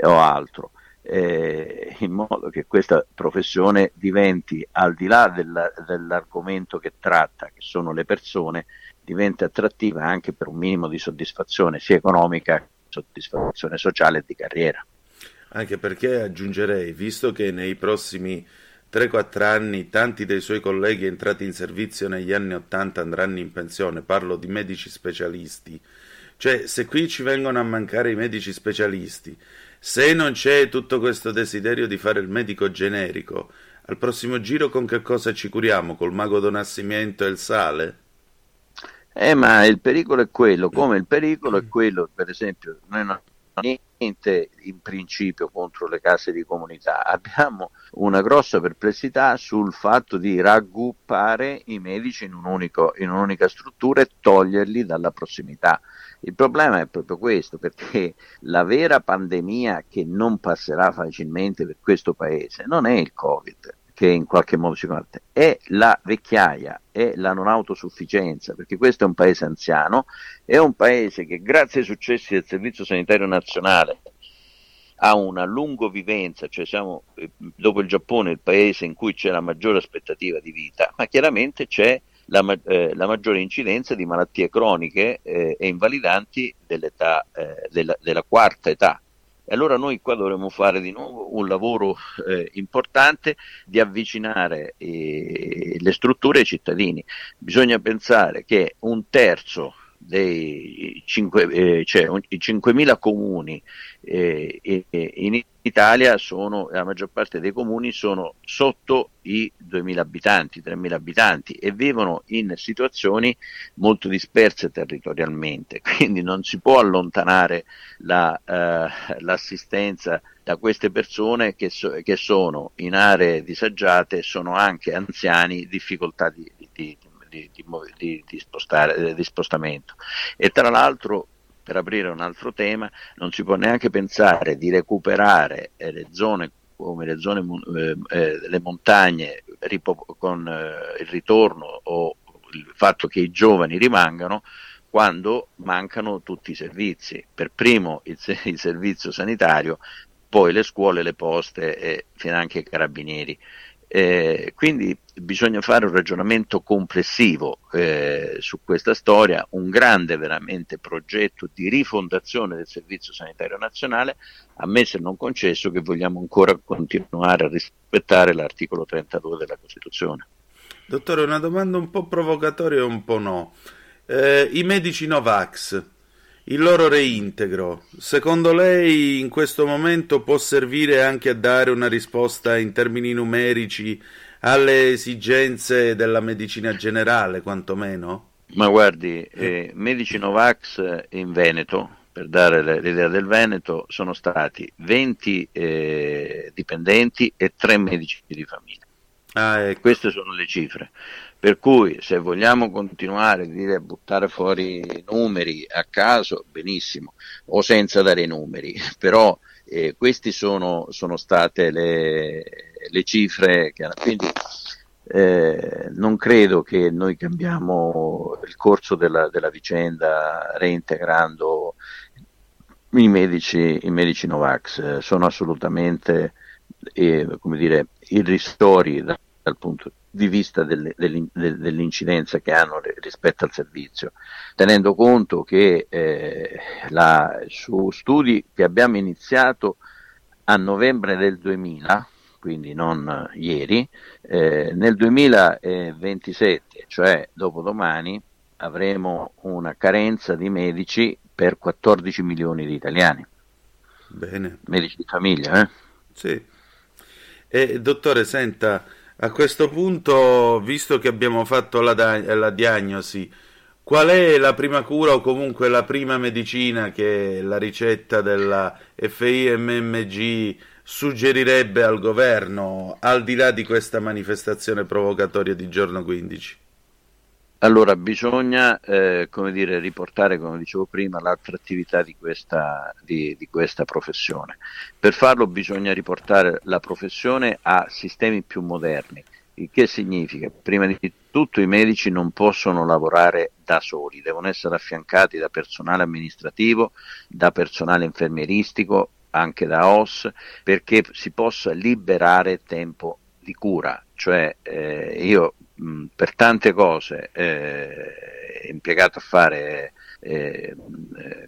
o altro. Eh, in modo che questa professione diventi al di là della, dell'argomento che tratta, che sono le persone, diventa attrattiva anche per un minimo di soddisfazione sia economica soddisfazione sociale e di carriera. Anche perché aggiungerei, visto che nei prossimi 3-4 anni tanti dei suoi colleghi entrati in servizio negli anni 80 andranno in pensione, parlo di medici specialisti, cioè se qui ci vengono a mancare i medici specialisti, se non c'è tutto questo desiderio di fare il medico generico, al prossimo giro con che cosa ci curiamo? Col mago Donassimento e il sale? Eh, ma il pericolo è quello, come il pericolo è quello, per esempio, noi non abbiamo niente in principio contro le case di comunità, abbiamo una grossa perplessità sul fatto di raggruppare i medici in, un unico, in un'unica struttura e toglierli dalla prossimità. Il problema è proprio questo, perché la vera pandemia che non passerà facilmente per questo paese non è il Covid, che in qualche modo si conosce, è la vecchiaia, è la non autosufficienza, perché questo è un paese anziano, è un paese che grazie ai successi del Servizio Sanitario Nazionale ha una lungovivenza, cioè siamo eh, dopo il Giappone il paese in cui c'è la maggiore aspettativa di vita, ma chiaramente c'è la, eh, la maggiore incidenza di malattie croniche eh, e invalidanti eh, della, della quarta età, e allora noi qua dovremmo fare di nuovo un lavoro eh, importante di avvicinare eh, le strutture ai cittadini. Bisogna pensare che un terzo dei 5, eh, cioè, i 5.000 comuni eh, in Italia sono, la maggior parte dei comuni sono sotto i 2.000 abitanti, 3.000 abitanti e vivono in situazioni molto disperse territorialmente, <laughs> quindi non si può allontanare la, eh, l'assistenza da queste persone che, so, che, sono in aree disagiate, sono anche anziani, difficoltà di, di, di, di spostare, di spostamento. E tra l'altro per aprire un altro tema, non si può neanche pensare di recuperare eh, le zone come le zone, eh, eh, le montagne con eh, il ritorno o il fatto che i giovani rimangano quando mancano tutti i servizi, per primo il, il servizio sanitario, poi le scuole, le poste e finanche i carabinieri. Eh, quindi bisogna fare un ragionamento complessivo eh, su questa storia, un grande veramente progetto di rifondazione del Servizio Sanitario Nazionale, ammesso e non concesso che vogliamo ancora continuare a rispettare l'articolo 32 della Costituzione. Dottore, una domanda un po' provocatoria e un po' no. Eh, I medici Novax, il loro reintegro, secondo lei in questo momento può servire anche a dare una risposta in termini numerici alle esigenze della medicina generale, quantomeno? Ma guardi, eh, Medici Novax in Veneto, per dare l'idea del Veneto, sono stati 20 eh, dipendenti e 3 medici di famiglia. Ah, ecco. Queste sono le cifre. Per cui se vogliamo continuare dire, a buttare fuori numeri a caso, benissimo, o senza dare numeri, <laughs> però eh, queste sono, sono, state le, le cifre che quindi eh, non credo che noi cambiamo il corso della, della vicenda reintegrando i medici, i medici Novax, sono assolutamente eh, come dire, irrisori dal, dal punto di vista delle, dell'incidenza che hanno rispetto al servizio, tenendo conto che eh, la, su studi che abbiamo iniziato a novembre del 2000, quindi non ieri, eh, nel 2027, cioè dopodomani, avremo una carenza di medici per 14 milioni di italiani. Bene. Medici di famiglia, eh? Sì. E, dottore, senta, a questo punto, visto che abbiamo fatto la, da- la diagnosi, qual è la prima cura o comunque la prima medicina che la ricetta della FIMMG suggerirebbe al governo, al di là di questa manifestazione provocatoria di giorno 15? Allora, bisogna eh, come dire, riportare, come dicevo prima, l'attrattività di questa, di, di questa, professione. Per farlo bisogna riportare la professione a sistemi più moderni, il che significa, prima di tutto, i medici non possono lavorare da soli, devono essere affiancati da personale amministrativo, da personale infermieristico, anche da OS, perché si possa liberare tempo di cura. Cioè, eh, io per tante cose eh, impiegato a fare eh,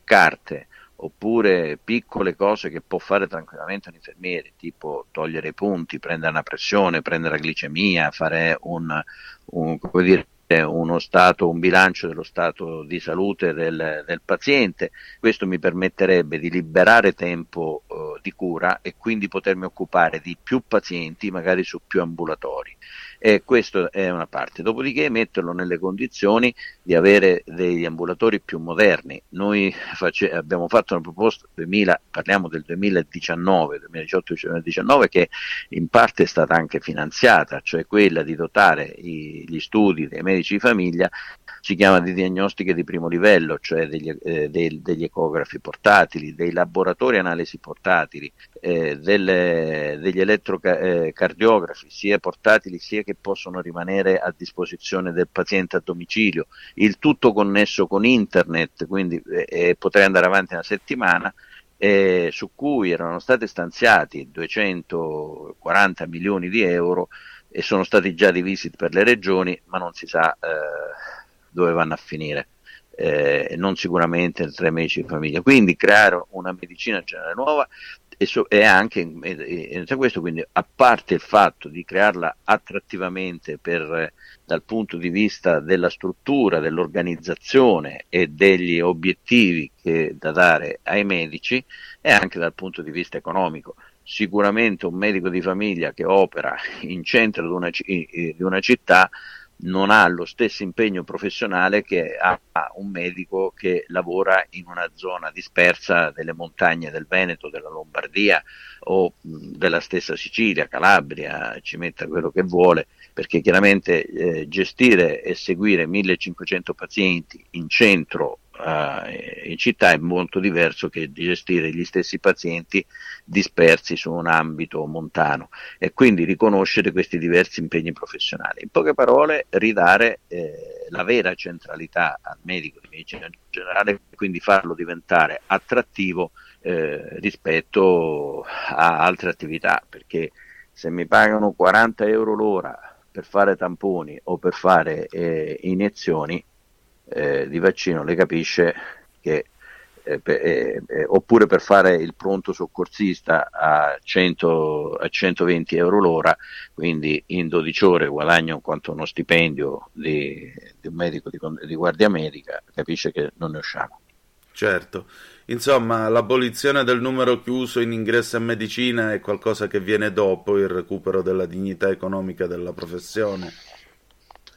carte oppure piccole cose che può fare tranquillamente un infermiere, tipo togliere i punti, prendere una pressione, prendere la glicemia, fare un, un, dire, uno stato, un bilancio dello stato di salute del, del paziente. Questo mi permetterebbe di liberare tempo eh, di cura e quindi potermi occupare di più pazienti, magari su più ambulatori e questa è una parte. Dopodiché metterlo nelle condizioni di avere degli ambulatori più moderni. Noi face- abbiamo fatto una proposta, 2000, parliamo del 2019, 2018-2019, che in parte è stata anche finanziata, cioè quella di dotare i, gli studi dei medici di famiglia si chiama di diagnostiche di primo livello, cioè degli, eh, dei, degli ecografi portatili, dei laboratori analisi portatili, eh, delle, degli elettrocardiografi, sia portatili sia che possono rimanere a disposizione del paziente a domicilio, il tutto connesso con internet, quindi eh, potrei andare avanti una settimana. Eh, su cui erano stati stanziati 240 milioni di euro e sono stati già divisi per le regioni, ma non si sa eh, dove vanno a finire. Eh, non sicuramente tre medici di famiglia. Quindi creare una medicina generale nuova e, so, e anche in questo, quindi a parte il fatto di crearla attrattivamente per, dal punto di vista della struttura, dell'organizzazione e degli obiettivi che, da dare ai medici e anche dal punto di vista economico. Sicuramente un medico di famiglia che opera in centro di una, di una città non ha lo stesso impegno professionale che ha un medico che lavora in una zona dispersa delle montagne del Veneto, della Lombardia o della stessa Sicilia, Calabria, ci metta quello che vuole, perché chiaramente eh, gestire e seguire 1500 pazienti in centro uh, in città è molto diverso che gestire gli stessi pazienti dispersi su un ambito montano e quindi riconoscere questi diversi impegni professionali. In poche parole, ridare eh, la vera centralità al medico di medicina generale quindi farlo diventare attrattivo eh, rispetto a altre attività, perché se mi pagano 40 euro l'ora per fare tamponi o per fare eh, iniezioni, eh, di vaccino le capisce che eh, eh, eh, oppure per fare il pronto soccorsista a, 100, a 120 euro l'ora, quindi in 12 ore guadagno quanto uno stipendio di, di un medico di, di guardia medica, capisce che non ne usciamo. Certo, insomma l'abolizione del numero chiuso in ingresso a medicina è qualcosa che viene dopo il recupero della dignità economica della professione.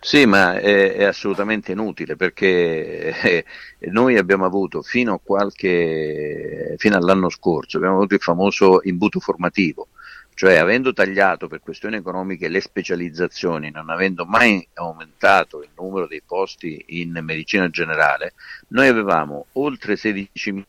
Sì, ma è, è assolutamente inutile perché eh, noi abbiamo avuto fino, qualche, fino all'anno scorso, il famoso imbuto formativo, cioè avendo tagliato per questioni economiche le specializzazioni, non avendo mai aumentato il numero dei posti in medicina generale, noi avevamo oltre 16.000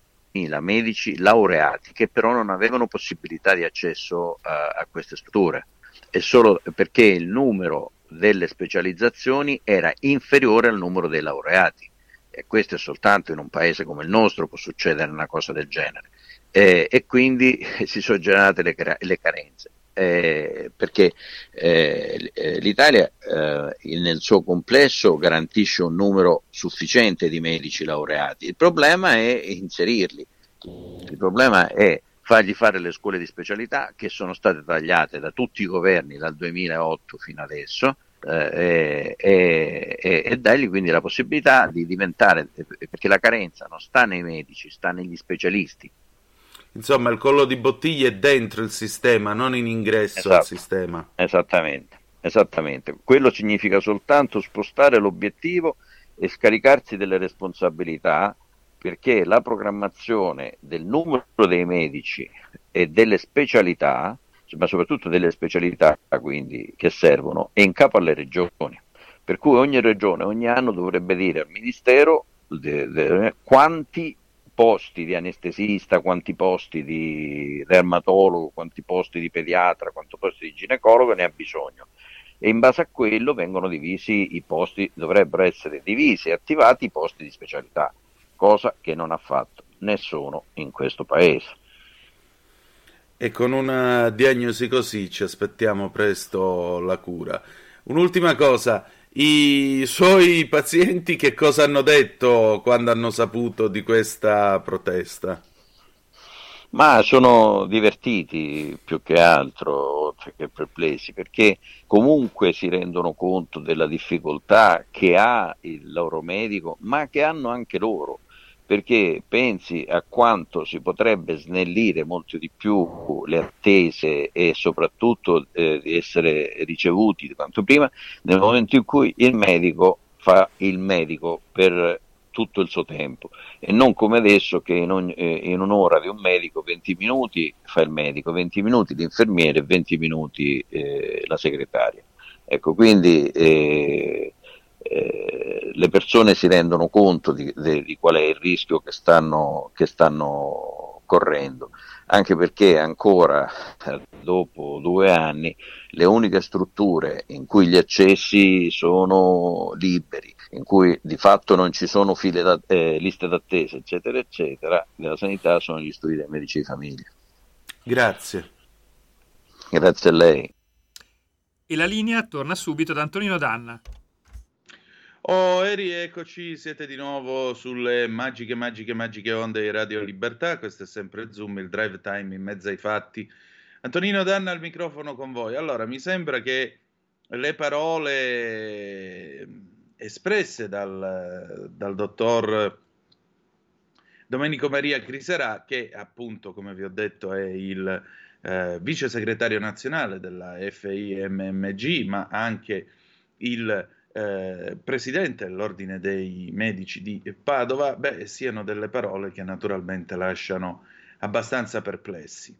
medici laureati che però non avevano possibilità di accesso a, a queste strutture. E solo perché il numero delle specializzazioni era inferiore al numero dei laureati. E questo è soltanto in un paese come il nostro può succedere una cosa del genere. Eh, e quindi <laughs> si sono generate le, le carenze. Eh, perché eh, l'Italia eh, nel suo complesso garantisce un numero sufficiente di medici laureati, il problema è inserirli, il problema è fargli fare le scuole di specialità che sono state tagliate da tutti i governi dal 2008 fino adesso eh, e, e, e, dargli quindi la possibilità di diventare, perché la carenza non sta nei medici, sta negli specialisti. Insomma, il collo di bottiglia è dentro il sistema, non in ingresso esatto. al sistema. Esattamente, esattamente. Quello significa soltanto spostare l'obiettivo e scaricarsi delle responsabilità perché la programmazione del numero dei medici e delle specialità, ma soprattutto delle specialità quindi, che servono, è in capo alle regioni. Per cui ogni regione ogni anno dovrebbe dire al Ministero de, de, quanti posti di anestesista, quanti posti di dermatologo, quanti posti di pediatra, quanti posti di ginecologo ne ha bisogno. E in base a quello vengono divisi i posti, dovrebbero essere divisi e attivati i posti di specialità, cosa che non ha fatto nessuno in questo paese. E con una diagnosi così ci aspettiamo presto la cura. Un'ultima cosa, i suoi pazienti che cosa hanno detto quando hanno saputo di questa protesta? Ma sono divertiti più che altro, oltre che perplessi, perché comunque si rendono conto della difficoltà che ha il loro medico, ma che hanno anche loro perché pensi a quanto si potrebbe snellire molto di più le attese e soprattutto eh, essere ricevuti quanto prima nel momento in cui il medico fa il medico per tutto il suo tempo e non come adesso che in, ogni, eh, in un'ora di un medico 20 minuti fa il medico, 20 minuti l'infermiere e 20 minuti eh, la segretaria. Ecco, quindi eh, eh, le persone si rendono conto di, di, di, qual è il rischio che stanno, che stanno correndo, anche perché ancora dopo due anni le uniche strutture in cui gli accessi sono liberi, in cui di fatto non ci sono da, eh, liste d'attesa, eccetera, eccetera, della sanità sono gli studi dei medici di famiglia. Grazie. Grazie a lei. E la linea torna subito ad Antonino Danna. Oh, Eri, eccoci, siete di nuovo sulle magiche, magiche, magiche onde di Radio Libertà. Questo è sempre Zoom, il drive time in mezzo ai fatti. Antonino Danna al microfono con voi. Allora, mi sembra che le parole espresse dal, dal dottor Domenico Maria Criserà, che appunto, come vi ho detto, è il eh, vice segretario nazionale della FIMMG, ma anche il eh, presidente dell'ordine dei medici di Padova, beh, siano delle parole che naturalmente lasciano abbastanza perplessi.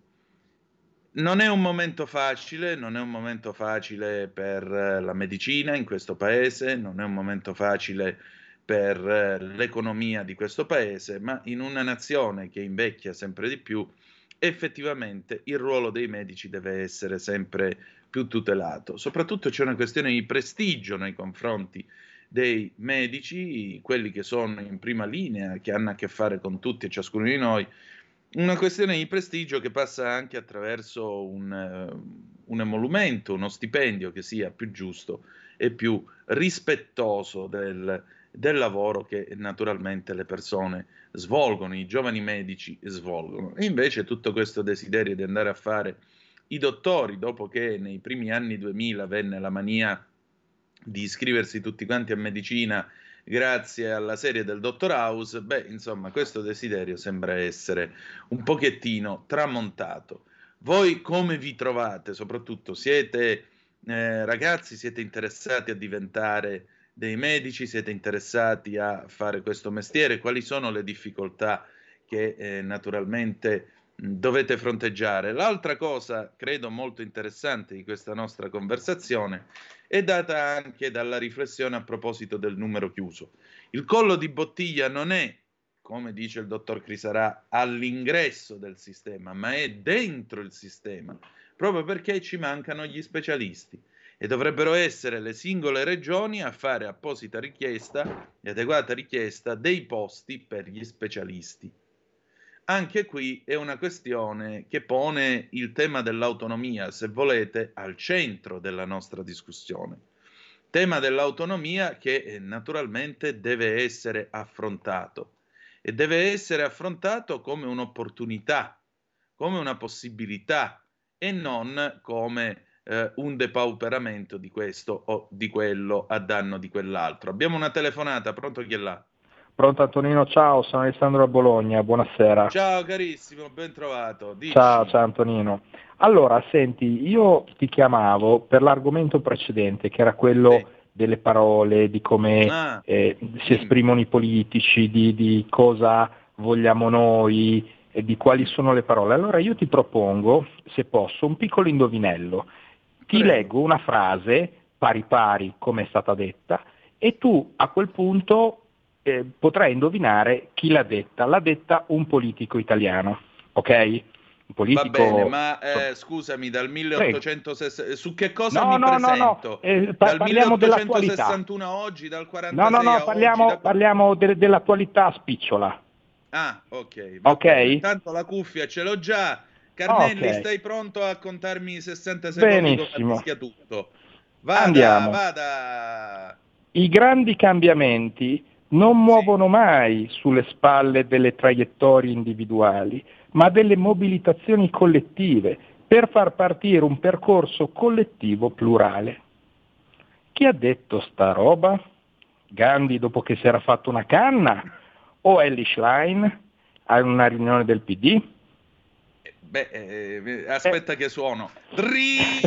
Non è un momento facile, non è un momento facile per la medicina in questo paese, non è un momento facile per l'economia di questo paese, ma in una nazione che invecchia sempre di più, effettivamente il ruolo dei medici deve essere sempre più tutelato. Soprattutto c'è una questione di prestigio nei confronti dei medici, quelli che sono in prima linea, che hanno a che fare con tutti e ciascuno di noi, una questione di prestigio che passa anche attraverso un, uh, un emolumento, uno stipendio che sia più giusto e più rispettoso del, del lavoro che naturalmente le persone svolgono, i giovani medici svolgono. E invece tutto questo desiderio di andare a fare i dottori, dopo che nei primi anni 2000 venne la mania di iscriversi tutti quanti a medicina grazie alla serie del Dottor House, beh, insomma, questo desiderio sembra essere un pochettino tramontato. Voi come vi trovate? Soprattutto siete eh, ragazzi, siete interessati a diventare dei medici, siete interessati a fare questo mestiere? Quali sono le difficoltà che eh, naturalmente dovete fronteggiare. L'altra cosa, credo molto interessante di questa nostra conversazione, è data anche dalla riflessione a proposito del numero chiuso. Il collo di bottiglia non è, come dice il dottor Crisarà, all'ingresso del sistema, ma è dentro il sistema, proprio perché ci mancano gli specialisti e dovrebbero essere le singole regioni a fare apposita richiesta e adeguata richiesta dei posti per gli specialisti. Anche qui è una questione che pone il tema dell'autonomia, se volete, al centro della nostra discussione. Tema dell'autonomia che eh, naturalmente deve essere affrontato e deve essere affrontato come un'opportunità, come una possibilità e non come eh, un depauperamento di questo o di quello a danno di quell'altro. Abbiamo una telefonata, pronto chi è là? Pronto Antonino, ciao, sono Alessandro a Bologna, buonasera. Ciao carissimo, ben trovato. Dici. Ciao, ciao Antonino. Allora, senti, io ti chiamavo per l'argomento precedente, che era quello sì. delle parole, di come ah, eh, si esprimono i politici, di, di cosa vogliamo noi, e di quali sono le parole. Allora io ti propongo, se posso, un piccolo indovinello. Ti leggo una frase pari pari, come è stata detta, e tu a quel punto eh, potrai indovinare chi l'ha detta. L'ha detta un politico italiano, ok? Un politico... Va bene, ma eh, scusami, dal 1860... Su che cosa no, mi no, presento? No, no. Eh, par- dal 1861 oggi, dal 46 No, no, no, parliamo, da... parliamo de- dell'attualità spicciola. Ah, ok. Ok. Intanto la cuffia ce l'ho già. Carnelli, okay. stai pronto a contarmi 60 secondi Benissimo. come tutto? Vada, Andiamo. vada. I grandi cambiamenti non muovono mai sulle spalle delle traiettorie individuali, ma delle mobilitazioni collettive per far partire un percorso collettivo plurale. Chi ha detto sta roba? Gandhi dopo che si era fatto una canna? O Ellie Schlein a una riunione del PD? Beh, eh, aspetta eh. che suono. <laughs> Drin!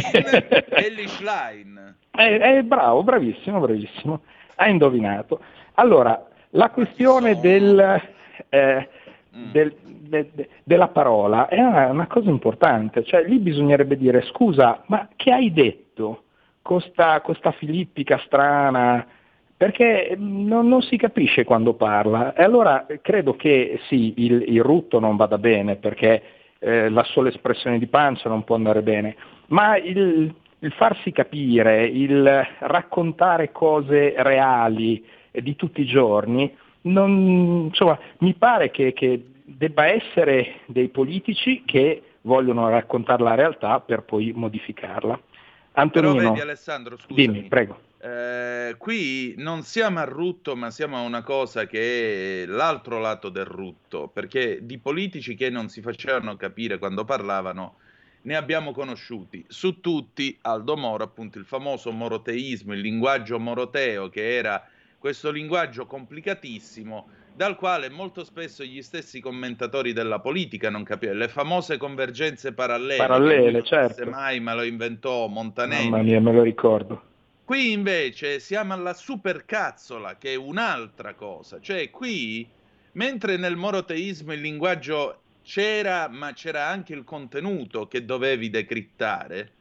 Ellie Schlein. Eh, eh, bravo, bravissimo, bravissimo. Hai indovinato. Allora, la questione del, eh, mm. del, de, de, della parola è una, una, cosa importante, cioè lì bisognerebbe dire scusa, ma che hai detto? Costa, questa filippica strana, perché non, non, si capisce quando parla. E allora credo che sì, il, il rutto non vada bene, perché eh, la sola espressione di pancia non può andare bene, ma il, il farsi capire, il raccontare cose reali, di tutti i giorni, non, insomma, mi pare che, che debba essere dei politici che vogliono raccontare la realtà per poi modificarla. Antonino, Però vedi Alessandro, scusami, dimmi, prego. Eh, qui non siamo a rutto, ma siamo a una cosa che è l'altro lato del rutto, perché di politici che non si facevano capire quando parlavano ne abbiamo conosciuti. Su tutti Aldo Moro, appunto il famoso moroteismo, il linguaggio moroteo che era questo linguaggio complicatissimo dal quale molto spesso gli stessi commentatori della politica non capivano, le famose convergenze parallele, parallele certo. mai me lo inventò Montanelli. Mamma mia, me lo ricordo. Qui invece siamo alla supercazzola, che è un'altra cosa, cioè qui, mentre nel moroteismo il linguaggio c'era, ma c'era anche il contenuto che dovevi decrittare,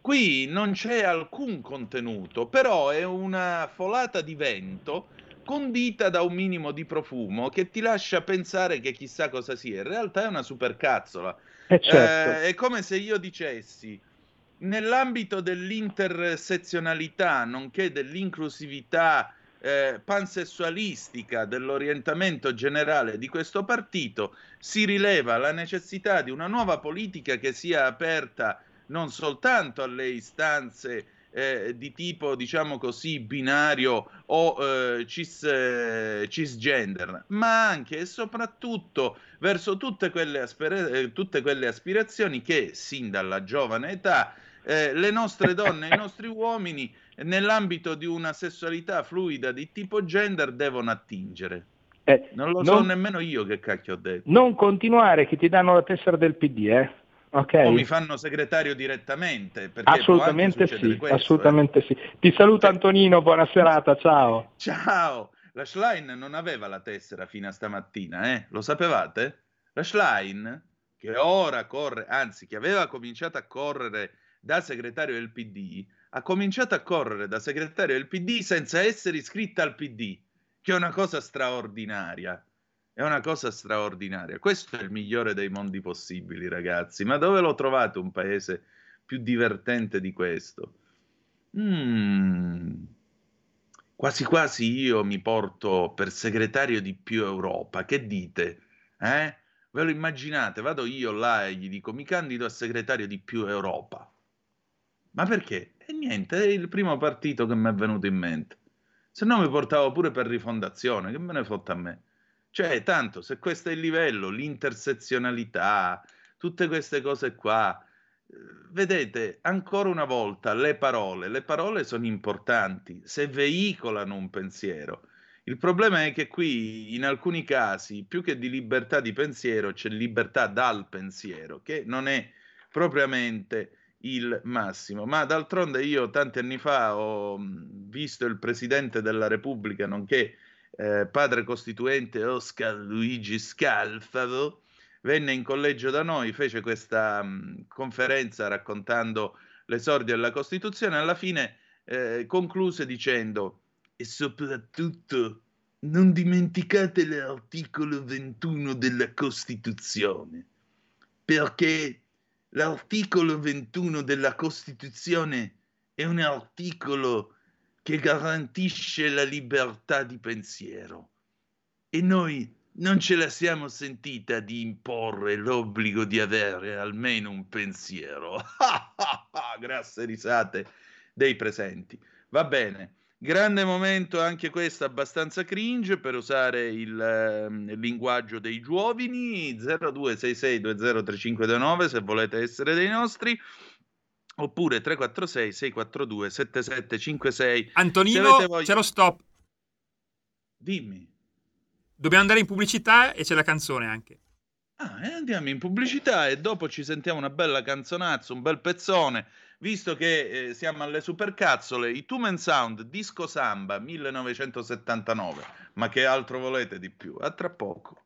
Qui non c'è alcun contenuto, però è una folata di vento condita da un minimo di profumo che ti lascia pensare che chissà cosa sia. In realtà è una supercazzola. Eh certo. eh, è come se io dicessi, nell'ambito dell'intersezionalità, nonché dell'inclusività eh, pansessualistica dell'orientamento generale di questo partito, si rileva la necessità di una nuova politica che sia aperta non soltanto alle istanze eh, di tipo, diciamo così, binario o eh, cis, eh, cisgender, ma anche e soprattutto verso tutte quelle, aspira- eh, tutte quelle aspirazioni che, sin dalla giovane età, eh, le nostre donne e i nostri uomini, nell'ambito di una sessualità fluida di tipo gender, devono attingere. Eh, non lo non, so nemmeno io che cacchio ho detto. Non continuare che ti danno la tessera del PD, eh? Okay. O mi fanno segretario direttamente. Assolutamente sì, questo, assolutamente eh. sì. Ti saluto Antonino, buona serata, ciao. <laughs> Ciao. La Schlein non aveva la tessera fino a stamattina, eh? Lo sapevate? La Schlein, che che ora corre, anzi che aveva cominciato a correre da segretario del PD, ha cominciato a correre da segretario del PD senza essere iscritta al PD, che è una cosa straordinaria. È una cosa straordinaria. Questo è il migliore dei mondi possibili, ragazzi. Ma dove lo trovate un paese più divertente di questo? Mm. Quasi quasi io mi porto per segretario di più Europa. Che dite? Eh? Ve lo immaginate? Vado io là e gli dico mi candido a segretario di più Europa. Ma perché? E niente, è il primo partito che mi è venuto in mente. Se no mi portavo pure per rifondazione, che me ne fotta a me. Cioè, tanto, se questo è il livello, l'intersezionalità, tutte queste cose qua, vedete, ancora una volta, le parole, le parole sono importanti, se veicolano un pensiero. Il problema è che qui, in alcuni casi, più che di libertà di pensiero, c'è libertà dal pensiero, che non è propriamente il massimo. Ma d'altronde io tanti anni fa ho visto il Presidente della Repubblica, nonché eh, padre costituente Oscar Luigi Scalfaro, venne in collegio da noi, fece questa mh, conferenza raccontando l'esordio della Costituzione, alla fine eh, concluse dicendo e soprattutto non dimenticate l'articolo 21 della Costituzione, perché l'articolo 21 della Costituzione è un articolo che garantisce la libertà di pensiero. E noi non ce la siamo sentita di imporre l'obbligo di avere almeno un pensiero. <laughs> Grasse risate dei presenti. Va bene. Grande momento anche questo abbastanza cringe per usare il eh, linguaggio dei giovani 0266203529 se volete essere dei nostri oppure 346 642 7756. Antonino, voglia... c'è lo stop. Dimmi. Dobbiamo andare in pubblicità e c'è la canzone anche. Ah, e andiamo in pubblicità e dopo ci sentiamo una bella canzonazza, un bel pezzone, visto che eh, siamo alle supercazzole, i Two Men Sound Disco Samba 1979. Ma che altro volete di più? A tra poco.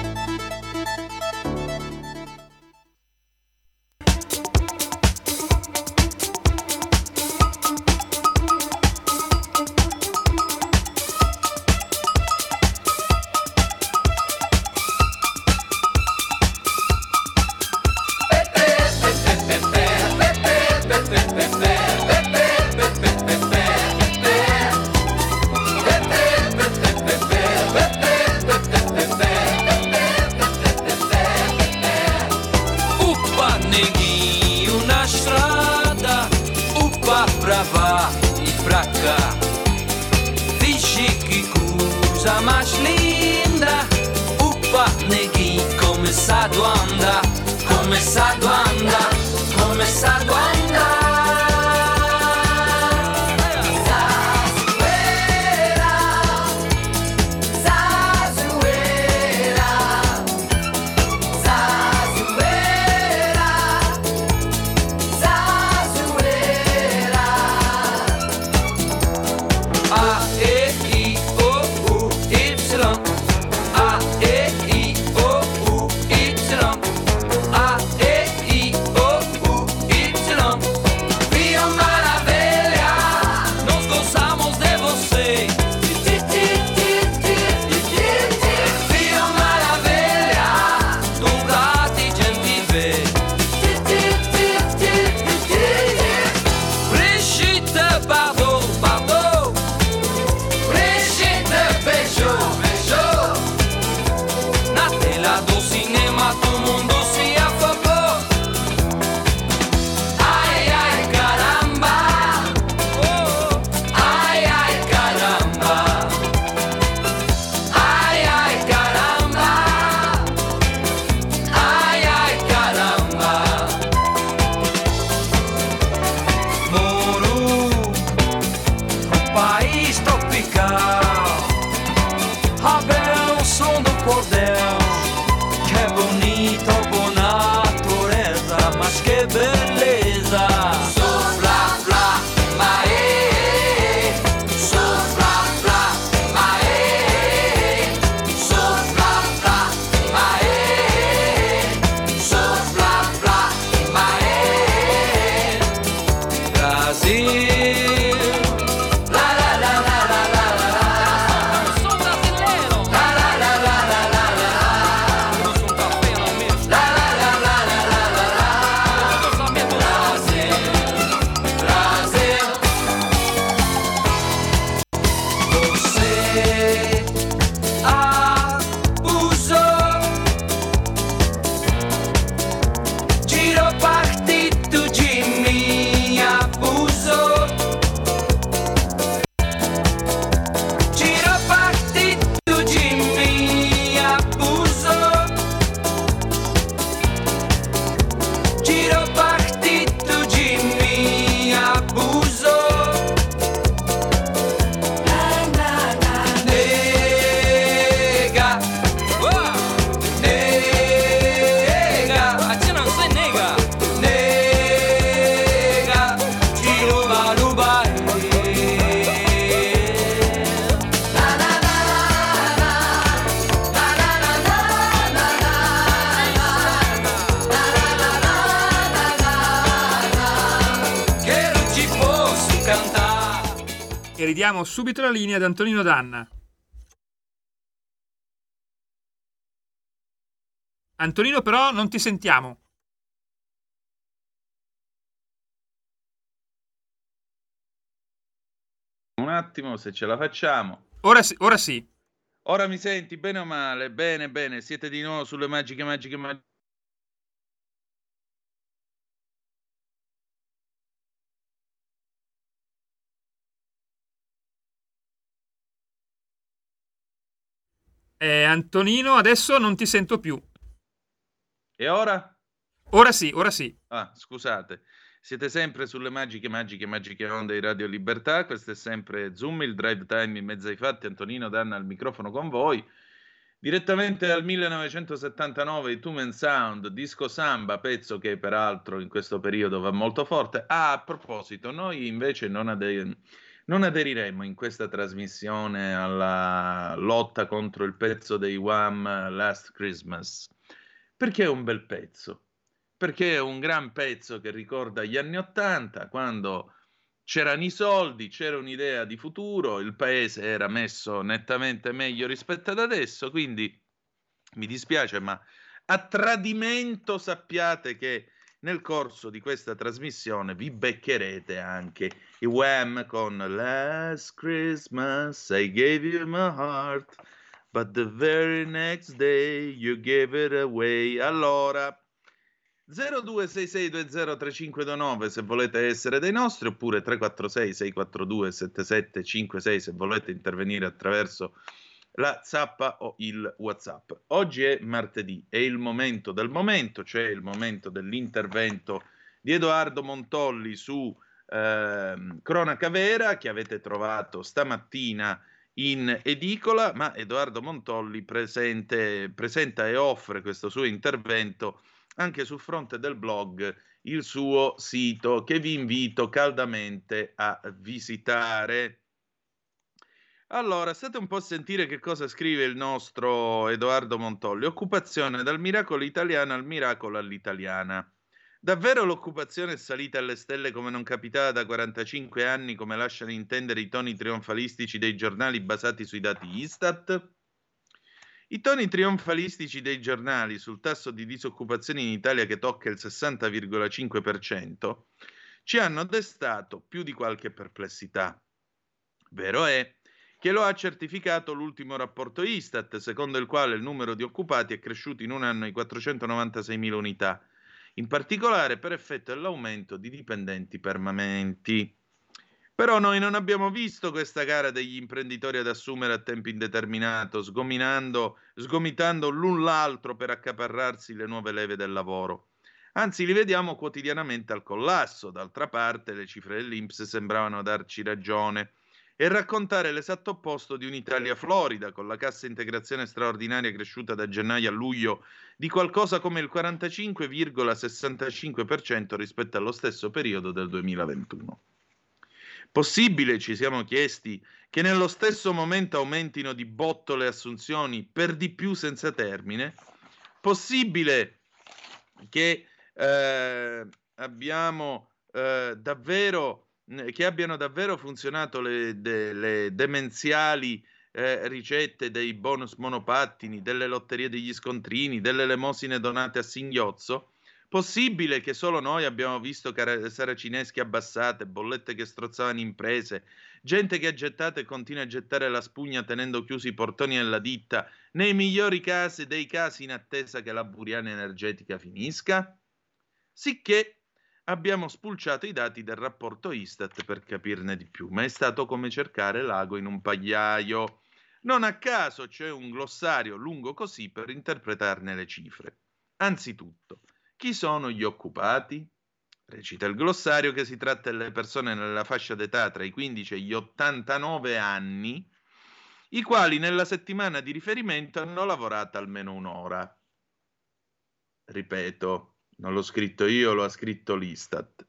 Ridiamo subito la linea ad Antonino Danna. Antonino però non ti sentiamo. Un attimo, se ce la facciamo. Ora sì, ora sì. Ora mi senti bene o male? Bene, bene, siete di nuovo sulle magiche, magiche, magiche. Eh, Antonino, adesso non ti sento più. E ora? Ora sì, ora sì. Ah, scusate. Siete sempre sulle magiche, magiche, magiche onde di Radio Libertà. Questo è sempre Zoom, il drive time in mezzo ai fatti. Antonino Danna al microfono con voi. Direttamente dal 1979 i Two Men Sound, Disco Samba, pezzo che peraltro in questo periodo va molto forte. Ah, a proposito, noi invece non, ade- non aderiremo in questa trasmissione alla lotta contro il pezzo dei Wham Last Christmas, perché è un bel pezzo, perché è un gran pezzo che ricorda gli anni Ottanta, quando c'erano i soldi, c'era un'idea di futuro, il paese era messo nettamente meglio rispetto ad adesso, quindi mi dispiace, ma a tradimento sappiate che nel corso di questa trasmissione vi beccherete anche i Wham con Last Christmas I gave you my heart, but the very next day you gave it away. Allora, 0266203529 se volete essere dei nostri, oppure 346 642 7756 se volete intervenire attraverso la zappa o il WhatsApp. Oggi è martedì, è il momento del momento, cioè il momento dell'intervento di Edoardo Montolli su ehm, Cronaca Vera che avete trovato stamattina in edicola, ma Edoardo Montolli presente, presenta e offre questo suo intervento anche sul fronte del blog il suo sito che vi invito caldamente a visitare. Allora, state un po' a sentire che cosa scrive il nostro Edoardo Montolli. Occupazione dal miracolo italiano al miracolo all'italiana. Davvero l'occupazione è salita alle stelle come non capitava da 45 anni, come lasciano intendere i toni trionfalistici dei giornali basati sui dati Istat? I toni trionfalistici dei giornali sul tasso di disoccupazione in Italia che tocca il 60,5% ci hanno destato più di qualche perplessità. Vero è che lo ha certificato l'ultimo rapporto Istat, secondo il quale il numero di occupati è cresciuto in un anno di 496.000 unità, in particolare per effetto dell'aumento di dipendenti permanenti. Però noi non abbiamo visto questa gara degli imprenditori ad assumere a tempo indeterminato, sgomitando l'un l'altro per accaparrarsi le nuove leve del lavoro. Anzi, li vediamo quotidianamente al collasso. D'altra parte, le cifre dell'Inps sembravano darci ragione e raccontare l'esatto opposto di un'Italia florida, con la cassa integrazione straordinaria cresciuta da gennaio a luglio di qualcosa come il 45,65% rispetto allo stesso periodo del 2021. Possibile, ci siamo chiesti, che nello stesso momento aumentino di botto le assunzioni per di più senza termine? Possibile che eh, abbiamo eh, davvero che abbiano davvero funzionato le, de, le demenziali eh, ricette dei bonus monopattini, delle lotterie degli scontrini, delle elemosine donate a singhiozzo? Possibile che solo noi abbiamo visto car- saracinesche abbassate, bollette che strozzavano imprese, gente che ha gettato e continua a gettare la spugna tenendo chiusi i portoni della ditta, nei migliori casi dei casi in attesa che la buriana energetica finisca? Sicché abbiamo spulciato i dati del rapporto Istat per capirne di più, ma è stato come cercare l'ago in un pagliaio. Non a caso c'è un glossario lungo così per interpretarne le cifre. Anzitutto, chi sono gli occupati? Recita il glossario che si tratta delle persone nella fascia d'età tra i 15 e gli 89 anni, i quali nella settimana di riferimento hanno lavorato almeno un'ora. Ripeto, non l'ho scritto io, lo ha scritto l'Istat.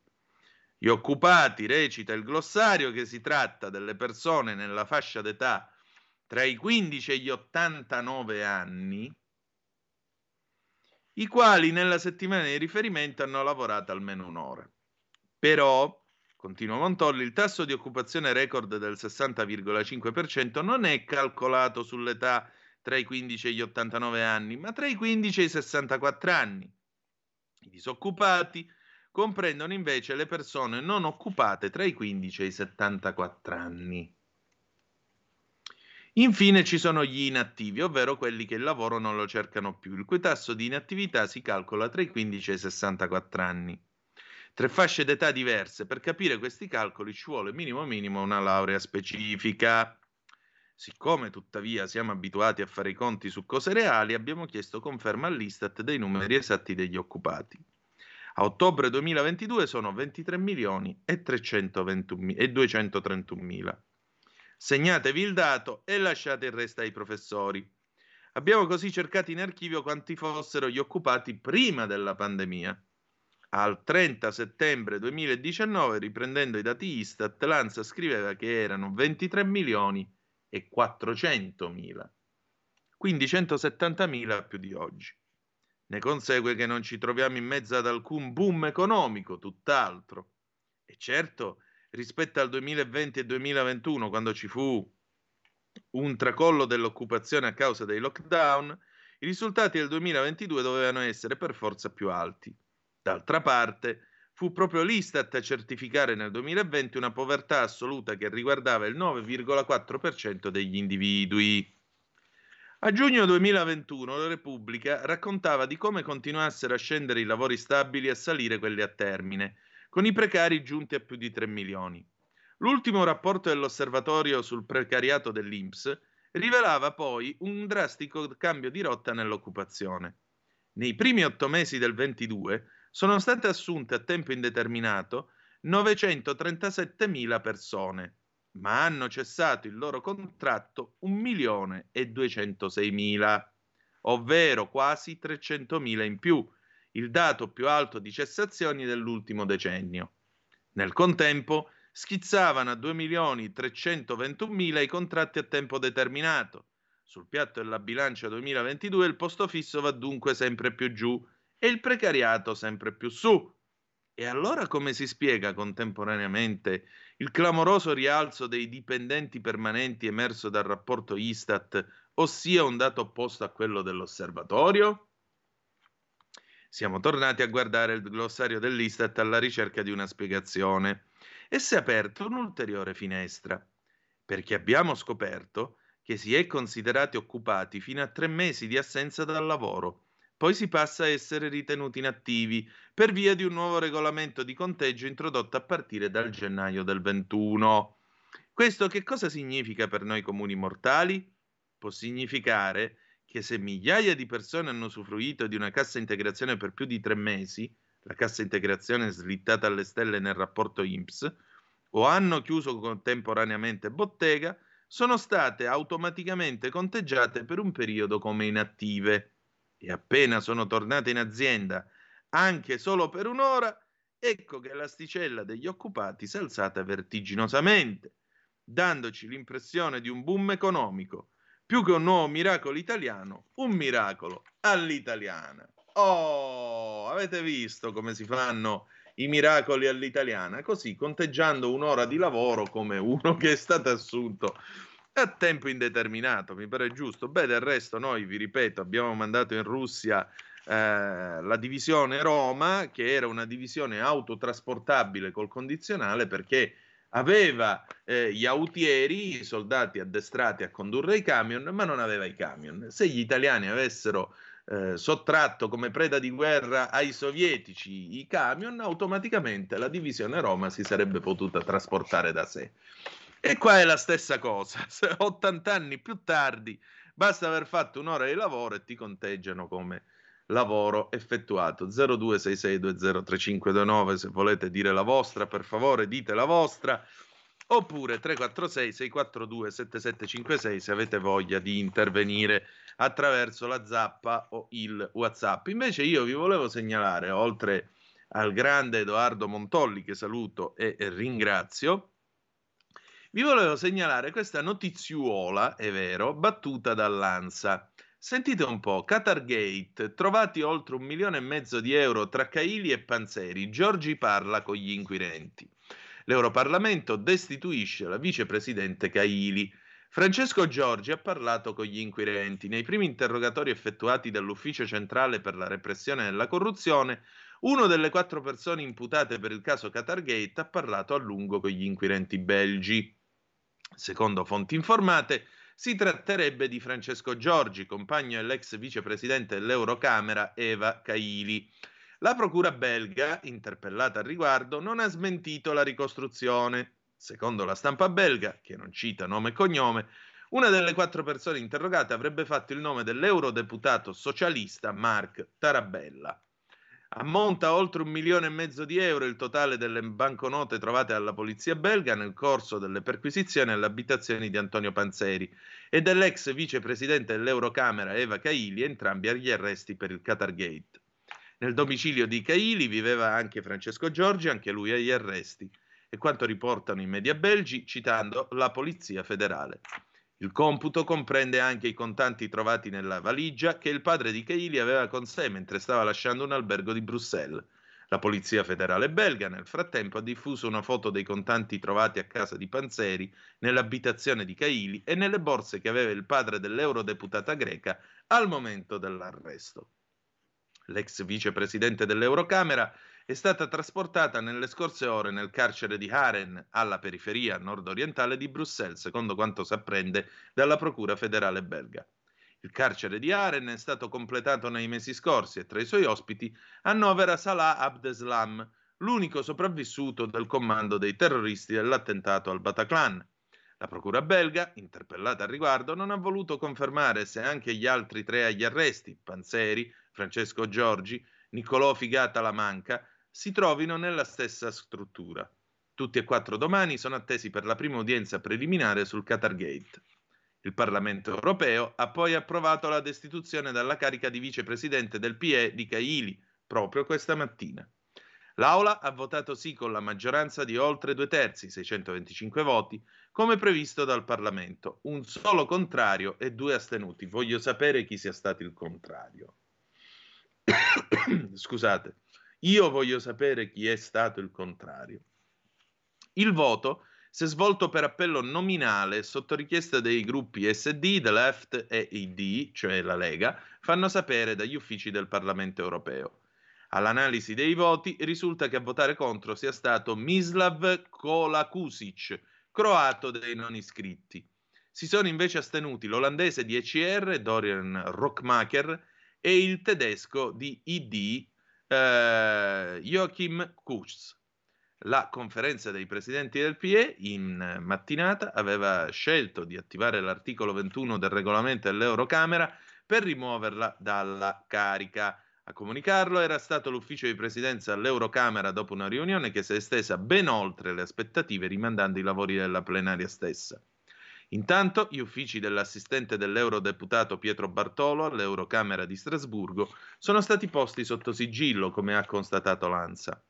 Gli occupati, recita il glossario, che si tratta delle persone nella fascia d'età tra i 15 e gli 89 anni, i quali nella settimana di riferimento hanno lavorato almeno un'ora. Però, continua Montolli, il tasso di occupazione record del 60,5% non è calcolato sull'età tra i 15 e gli 89 anni, ma tra i 15 e i 64 anni. I disoccupati comprendono invece le persone non occupate tra i 15 e i 74 anni. Infine ci sono gli inattivi, ovvero quelli che il lavoro non lo cercano più, il cui tasso di inattività si calcola tra i 15 e i 64 anni. Tre fasce d'età diverse, per capire questi calcoli ci vuole minimo minimo una laurea specifica. Siccome tuttavia siamo abituati a fare i conti su cose reali, abbiamo chiesto conferma all'Istat dei numeri esatti degli occupati. A ottobre 2022 sono 23 milioni e, 321, e 231 mila. Segnatevi il dato e lasciate il resto ai professori. Abbiamo così cercato in archivio quanti fossero gli occupati prima della pandemia. Al 30 settembre 2019, riprendendo i dati Istat, l'ANSA scriveva che erano 23 milioni e 400 mila, quindi 170 mila più di oggi. Ne consegue che non ci troviamo in mezzo ad alcun boom economico, tutt'altro. E certo, rispetto al 2020 e 2021, quando ci fu un tracollo dell'occupazione a causa dei lockdown, i risultati del 2022 dovevano essere per forza più alti. D'altra parte, fu proprio l'Istat a certificare nel 2020 una povertà assoluta che riguardava il 9,4% degli individui. A giugno 2021 la Repubblica raccontava di come continuassero a scendere i lavori stabili e a salire quelli a termine, con i precari giunti a più di 3 milioni. L'ultimo rapporto dell'osservatorio sul precariato dell'INPS rivelava poi un drastico cambio di rotta nell'occupazione. Nei primi otto mesi del 22 sono state assunte a tempo indeterminato 937.000 persone, ma hanno cessato il loro contratto 1.206.000, ovvero quasi 300.000 in più, il dato più alto di cessazioni dell'ultimo decennio. Nel contempo schizzavano a 2.321.000 i contratti a tempo determinato. Sul piatto della bilancia 2022 il posto fisso va dunque sempre più giù e il precariato sempre più su. E allora come si spiega contemporaneamente il clamoroso rialzo dei dipendenti permanenti emerso dal rapporto Istat, ossia un dato opposto a quello dell'osservatorio? Siamo tornati a guardare il glossario dell'Istat alla ricerca di una spiegazione e si è aperta un'ulteriore finestra, perché abbiamo scoperto che si è considerati occupati fino a tre mesi di assenza dal lavoro, poi si passa a essere ritenuti inattivi per via di un nuovo regolamento di conteggio introdotto a partire dal gennaio del 21. Questo che cosa significa per noi comuni mortali? Può significare che se migliaia di persone hanno usufruito di una cassa integrazione per più di tre mesi, la cassa integrazione slittata alle stelle nel rapporto INPS, o hanno chiuso contemporaneamente bottega, sono state automaticamente conteggiate per un periodo come inattive e appena sono tornate in azienda, anche solo per un'ora, ecco che l'asticella degli occupati si è alzata vertiginosamente, dandoci l'impressione di un boom economico più che un nuovo miracolo italiano, un miracolo all'italiana. Oh, avete visto come si fanno i miracoli all'italiana, così conteggiando un'ora di lavoro come uno che è stato assunto a tempo indeterminato, mi pare giusto. Beh, del resto noi, vi ripeto, abbiamo mandato in Russia eh, la divisione Roma, che era una divisione autotrasportabile col condizionale perché aveva eh, gli autieri, i soldati addestrati a condurre i camion, ma non aveva i camion. Se gli italiani avessero eh, sottratto come preda di guerra ai sovietici i camion, automaticamente la divisione Roma si sarebbe potuta trasportare da sé. E qua è la stessa cosa, <laughs> 80 anni più tardi basta aver fatto un'ora di lavoro e ti conteggiano come lavoro effettuato. 0266203529 se volete dire la vostra per favore dite la vostra. Oppure 346 642 7756 se avete voglia di intervenire attraverso la zappa o il whatsapp. Invece io vi volevo segnalare oltre al grande Edoardo Montolli che saluto e ringrazio vi volevo segnalare questa notiziuola, è vero, battuta dall'ANSA. Sentite un po', Qatar Gate, trovati oltre un milione e mezzo di euro tra Caili e Panzeri, Giorgi parla con gli inquirenti. L'Europarlamento destituisce la vicepresidente Caili. Francesco Giorgi ha parlato con gli inquirenti. Nei primi interrogatori effettuati dall'Ufficio centrale per la repressione della corruzione, uno delle quattro persone imputate per il caso Qatar Gate ha parlato a lungo con gli inquirenti belgi. Secondo fonti informate, si tratterebbe di Francesco Giorgi, compagno dell'ex vicepresidente dell'Eurocamera Eva Caili. La procura belga, interpellata al riguardo, non ha smentito la ricostruzione. Secondo la stampa belga, che non cita nome e cognome, una delle quattro persone interrogate avrebbe fatto il nome dell'eurodeputato socialista Mark Tarabella. Ammonta oltre un milione e mezzo di euro il totale delle banconote trovate dalla polizia belga nel corso delle perquisizioni alle abitazioni di Antonio Panzeri e dell'ex vicepresidente dell'Eurocamera Eva Caili, entrambi agli arresti per il Qatar Gate. Nel domicilio di Caili viveva anche Francesco Giorgi, anche lui agli arresti, e quanto riportano i media belgi citando la Polizia federale. Il computo comprende anche i contanti trovati nella valigia che il padre di Keili aveva con sé mentre stava lasciando un albergo di Bruxelles. La polizia federale belga nel frattempo ha diffuso una foto dei contanti trovati a casa di Panzeri, nell'abitazione di Caili e nelle borse che aveva il padre dell'eurodeputata greca al momento dell'arresto. L'ex vicepresidente dell'Eurocamera è stata trasportata nelle scorse ore nel carcere di Haren, alla periferia nord-orientale di Bruxelles, secondo quanto si apprende dalla Procura federale belga. Il carcere di Haren è stato completato nei mesi scorsi e tra i suoi ospiti annovera Salah Abdeslam, l'unico sopravvissuto del comando dei terroristi dell'attentato al Bataclan. La procura belga, interpellata al riguardo, non ha voluto confermare se anche gli altri tre agli arresti, Panzeri, Francesco Giorgi, Niccolò Figata Lamanca, si trovino nella stessa struttura. Tutti e quattro domani sono attesi per la prima udienza preliminare sul Qatar Gate. Il Parlamento europeo ha poi approvato la destituzione dalla carica di vicepresidente del PE di Caili proprio questa mattina. L'Aula ha votato sì con la maggioranza di oltre due terzi, 625 voti, come previsto dal Parlamento. Un solo contrario e due astenuti. Voglio sapere chi sia stato il contrario. <coughs> Scusate. Io voglio sapere chi è stato il contrario. Il voto si è svolto per appello nominale sotto richiesta dei gruppi SD, The Left e ID, cioè la Lega, fanno sapere dagli uffici del Parlamento europeo. All'analisi dei voti risulta che a votare contro sia stato Mislav Kolakusic, croato dei non iscritti. Si sono invece astenuti l'olandese di ECR, Dorian Rockmacher, e il tedesco di ID, eh, Joachim Kurz. La conferenza dei presidenti del PE in mattinata aveva scelto di attivare l'articolo 21 del regolamento dell'Eurocamera per rimuoverla dalla carica. A comunicarlo era stato l'ufficio di presidenza all'Eurocamera dopo una riunione che si è estesa ben oltre le aspettative rimandando i lavori della plenaria stessa. Intanto gli uffici dell'assistente dell'eurodeputato Pietro Bartolo all'Eurocamera di Strasburgo sono stati posti sotto sigillo, come ha constatato l'ANSA.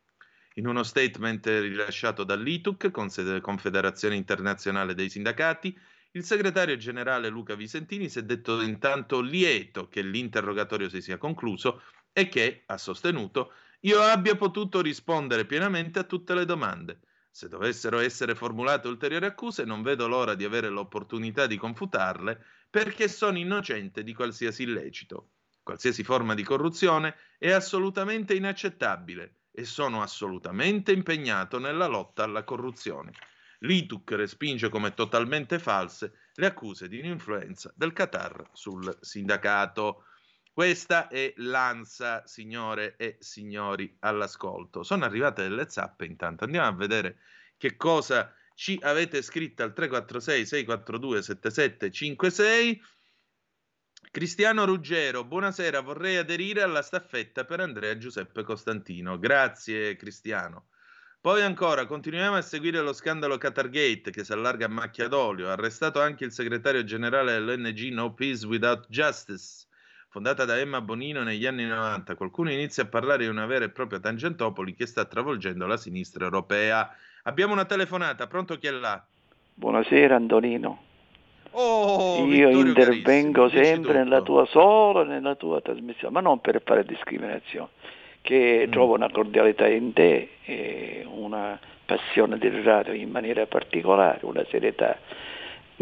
In uno statement rilasciato dall'ITUC, Confederazione Internazionale dei Sindacati, il segretario generale Luca Visentini si è detto intanto lieto che l'interrogatorio si sia concluso e che, ha sostenuto, io abbia potuto rispondere pienamente a tutte le domande. Se dovessero essere formulate ulteriori accuse, non vedo l'ora di avere l'opportunità di confutarle perché sono innocente di qualsiasi illecito. Qualsiasi forma di corruzione è assolutamente inaccettabile e sono assolutamente impegnato nella lotta alla corruzione. L'ITUC respinge come totalmente false le accuse di un'influenza del Qatar sul sindacato. Questa è l'ANSA, signore e signori, all'ascolto. Sono arrivate delle zappe intanto. Andiamo a vedere che cosa ci avete scritto al 346 642 7756. Cristiano Ruggero, buonasera, vorrei aderire alla staffetta per Andrea Giuseppe Costantino. Grazie Cristiano. Poi ancora, continuiamo a seguire lo scandalo Qatargate che si allarga a macchia d'olio. Arrestato anche il segretario generale dell'ONG No Peace Without Justice, fondata da Emma Bonino negli anni 90. Qualcuno inizia a parlare di una vera e propria Tangentopoli che sta travolgendo la sinistra europea. Abbiamo una telefonata, pronto chi è là? Buonasera Antonino. Oh, Io Vittorio intervengo sempre nella tutto. tua solo nella tua trasmissione, ma non per fare discriminazione, che Mm. trovo una cordialità in te, e una passione del radio in maniera particolare, una serietà.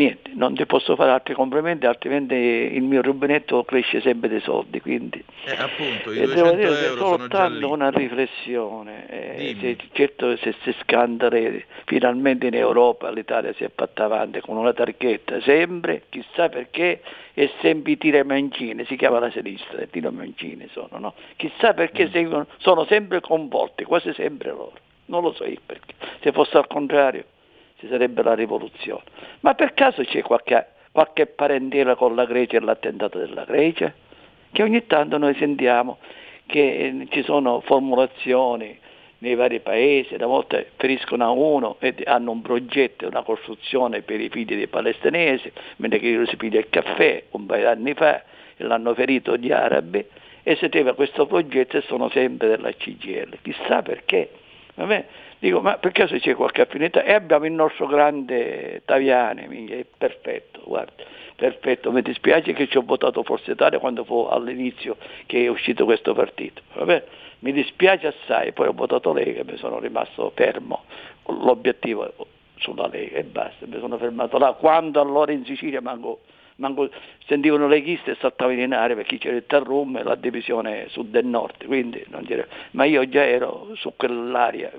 Niente, non ti posso fare altri complimenti, altrimenti il mio rubinetto cresce sempre dei soldi, quindi Eh, appunto, i e devo 200 dire euro soltanto una riflessione, eh, se- certo se si scandali finalmente in Europa l'Italia si è fatta avanti con una targhetta, sempre, chissà perché, e sempre i tira mancini, si chiama la sinistra, i tira mancini sono, no? Chissà perché Mm. seguono- sono sempre coinvolti, quasi sempre loro, non lo so io perché, se fosse al contrario ci sarebbe la rivoluzione. Ma per caso c'è qualche, qualche parentela con la Grecia e l'attentato della Grecia? Che ogni tanto noi sentiamo che eh, ci sono formulazioni nei vari paesi, una volta feriscono a uno e hanno un progetto, una costruzione per i figli dei palestinesi, mentre che si piglia il caffè un paio di anni fa e l'hanno ferito gli arabi e si teva questo progetto e sono sempre della CGL. Chissà perché. Vabbè, dico, ma per caso c'è qualche affinità? E abbiamo il nostro grande Taviani, minchia, è perfetto, guarda, perfetto. Mi dispiace che ci ho votato Forza Italia quando fu all'inizio che è uscito questo partito. Vabbè, mi dispiace assai, poi ho votato Lega e mi sono rimasto fermo. L'obiettivo sulla Lega e basta, mi sono fermato là. Quando allora in Sicilia manco, manco sentivano le chiste e saltavano in aria perché c'era il Tarrum e la divisione sud e nord, quindi non c'era. ma io già ero su quell'area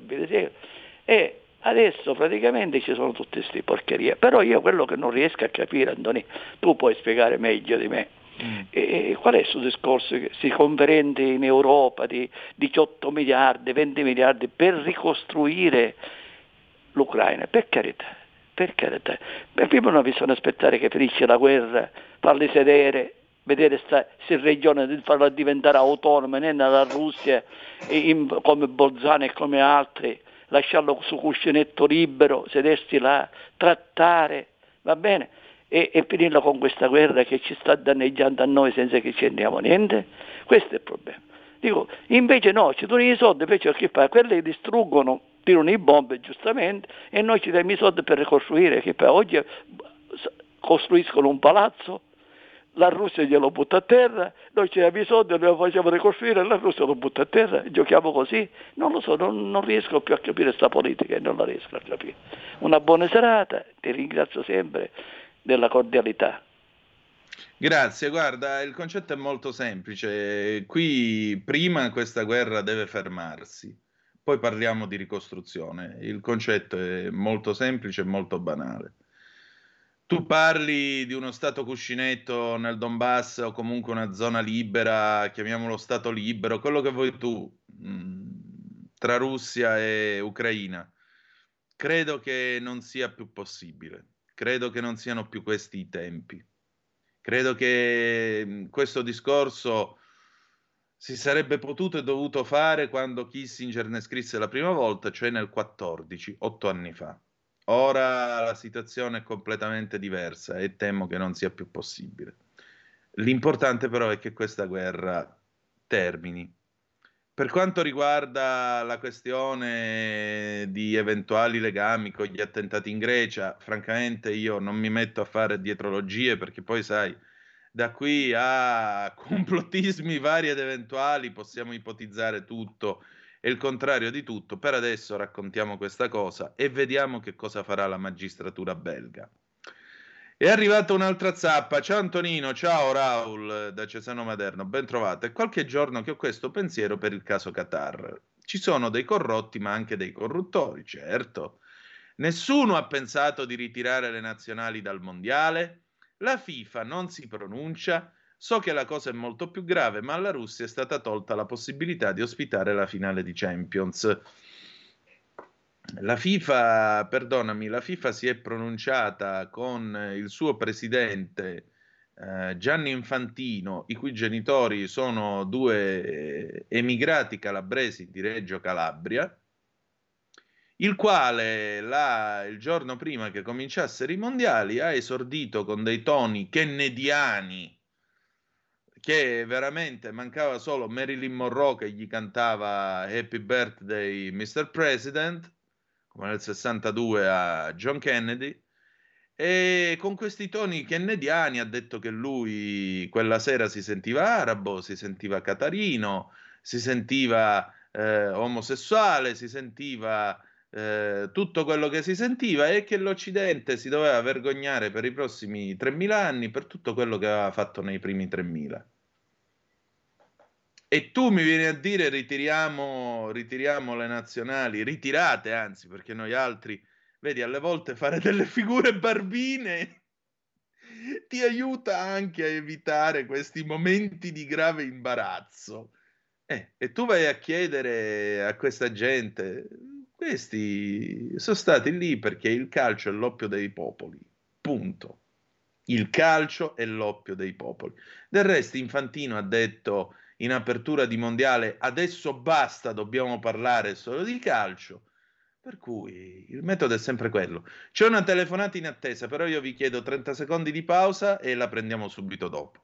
e adesso praticamente ci sono tutte queste porcherie, però io quello che non riesco a capire, Antoni, tu puoi spiegare meglio di me. E qual è questo discorso che si conferente in Europa di 18 miliardi, 20 miliardi per ricostruire l'Ucraina? Per carità, per carità. Per prima non bisogna aspettare che finisce la guerra, farli sedere, vedere sta, se regione di farla diventare autonoma, non la Russia in- come Bolzano e come altri, lasciarlo su cuscinetto libero, sedersi là, trattare, va bene? E, e finirla con questa guerra che ci sta danneggiando a noi senza che ci andiamo niente? Questo è il problema. Dico, invece no, ci donano i soldi, invece che fa? Quelli distruggono, tirano i bombe giustamente e noi ci diamo i soldi per ricostruire, che poi oggi costruiscono un palazzo, la Russia glielo butta a terra, noi ci diamo i soldi, lo facciamo ricostruire, la Russia lo butta a terra, giochiamo così. Non lo so, non, non riesco più a capire questa politica e non la riesco a capire. Una buona serata, ti ringrazio sempre della cordialità. Grazie, guarda, il concetto è molto semplice. Qui prima questa guerra deve fermarsi, poi parliamo di ricostruzione. Il concetto è molto semplice e molto banale. Tu parli di uno stato cuscinetto nel Donbass o comunque una zona libera, chiamiamolo stato libero, quello che vuoi tu, mh, tra Russia e Ucraina. Credo che non sia più possibile, credo che non siano più questi i tempi. Credo che mh, questo discorso si sarebbe potuto e dovuto fare quando Kissinger ne scrisse la prima volta, cioè nel 14, otto anni fa. Ora la situazione è completamente diversa e temo che non sia più possibile. L'importante però è che questa guerra termini. Per quanto riguarda la questione di eventuali legami con gli attentati in Grecia, francamente io non mi metto a fare dietrologie perché poi sai, da qui a <laughs> complottismi vari ed eventuali possiamo ipotizzare tutto e il contrario di tutto. Per adesso raccontiamo questa cosa e vediamo che cosa farà la magistratura belga. È arrivata un'altra zappa. Ciao Antonino, ciao Raul da Cesano Maderno, ben trovato. È qualche giorno che ho questo pensiero per il caso Qatar. Ci sono dei corrotti, ma anche dei corruttori, certo. Nessuno ha pensato di ritirare le nazionali dal mondiale. La FIFA non si pronuncia. So che la cosa è molto più grave, ma alla Russia è stata tolta la possibilità di ospitare la finale di Champions. La FIFA, perdonami, la FIFA si è pronunciata con il suo presidente eh, Gianni Infantino, i cui genitori sono due emigrati calabresi di Reggio Calabria, il quale la, il giorno prima che cominciassero i mondiali ha esordito con dei toni kennediani che veramente mancava solo Marilyn Monroe che gli cantava Happy Birthday Mr. President, come nel 62 a John Kennedy, e con questi toni kennediani ha detto che lui quella sera si sentiva arabo, si sentiva catarino, si sentiva eh, omosessuale, si sentiva eh, tutto quello che si sentiva e che l'Occidente si doveva vergognare per i prossimi 3.000 anni per tutto quello che aveva fatto nei primi 3.000. E tu mi vieni a dire ritiriamo, ritiriamo le nazionali, ritirate anzi, perché noi altri, vedi, alle volte fare delle figure barbine <laughs> ti aiuta anche a evitare questi momenti di grave imbarazzo. Eh, e tu vai a chiedere a questa gente, questi sono stati lì perché il calcio è l'oppio dei popoli, punto. Il calcio è l'oppio dei popoli. Del resto Infantino ha detto in apertura di mondiale adesso basta, dobbiamo parlare solo di calcio. Per cui il metodo è sempre quello. C'è una telefonata in attesa, però io vi chiedo 30 secondi di pausa e la prendiamo subito dopo.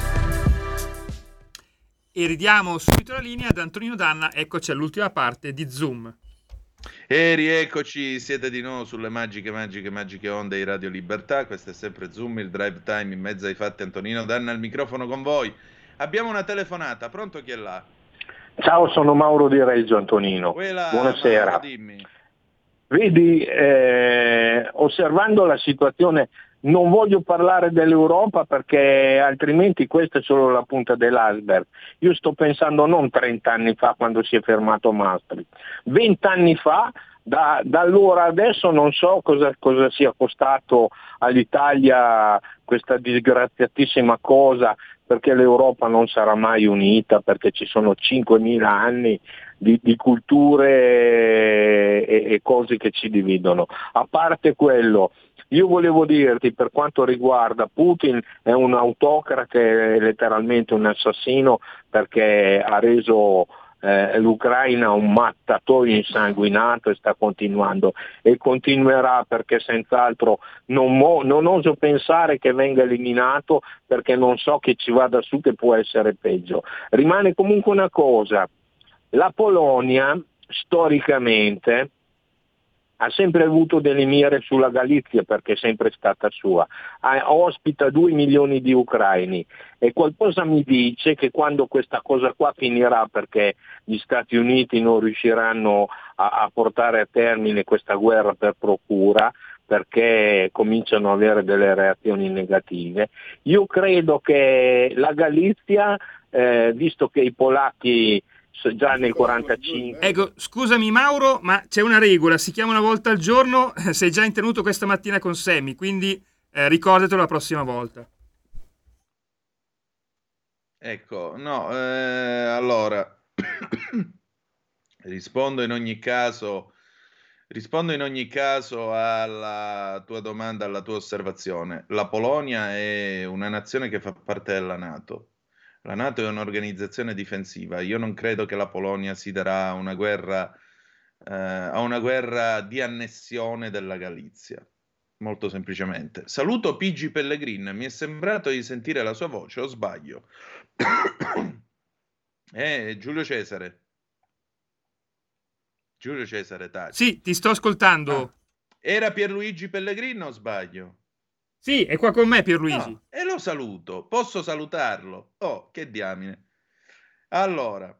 E ridiamo subito la linea ad Antonino Danna, eccoci all'ultima parte di Zoom. E rieccoci, siete di nuovo sulle magiche, magiche, magiche onde di Radio Libertà. Questo è sempre Zoom, il drive time in mezzo ai fatti. Antonino Danna al microfono con voi. Abbiamo una telefonata, pronto chi è là? Ciao, sono Mauro di Reggio Antonino. Quella, Buonasera. Mauro, dimmi. Vedi, eh, osservando la situazione, non voglio parlare dell'Europa perché altrimenti questa è solo la punta dell'iceberg. Io sto pensando non 30 anni fa quando si è fermato Maastricht, 20 anni fa, da, da allora adesso non so cosa, cosa sia costato all'Italia questa disgraziatissima cosa perché l'Europa non sarà mai unita, perché ci sono 5.000 anni di, di culture e, e cose che ci dividono. A parte quello, io volevo dirti per quanto riguarda Putin è un autocrate, è letteralmente un assassino perché ha reso eh, l'Ucraina un mattatore insanguinato e sta continuando e continuerà perché senz'altro non, mo- non oso pensare che venga eliminato perché non so che ci vada su che può essere peggio. Rimane comunque una cosa, la Polonia storicamente ha sempre avuto delle mire sulla Galizia perché è sempre stata sua, ha, ospita 2 milioni di ucraini e qualcosa mi dice che quando questa cosa qua finirà perché gli Stati Uniti non riusciranno a, a portare a termine questa guerra per procura, perché cominciano ad avere delle reazioni negative. Io credo che la Galizia, eh, visto che i polacchi già nel 45. Ecco, scusami Mauro, ma c'è una regola, si chiama una volta al giorno, sei già intenuto questa mattina con Semi, quindi eh, ricordatelo la prossima volta. Ecco, no, eh, allora, <coughs> rispondo in ogni caso Rispondo in ogni caso alla tua domanda, alla tua osservazione. La Polonia è una nazione che fa parte della Nato. La Nato è un'organizzazione difensiva. Io non credo che la Polonia si darà una guerra, eh, a una guerra di annessione della Galizia. Molto semplicemente. Saluto Pigi Pellegrin. Mi è sembrato di sentire la sua voce, o sbaglio? <coughs> eh, Giulio Cesare. Giulio Cesare Tacci. Sì, ti sto ascoltando. Ah, era Pierluigi Pellegrino o sbaglio? Sì, è qua con me Pierluigi. No, lo saluto. Posso salutarlo? Oh, che diamine. Allora,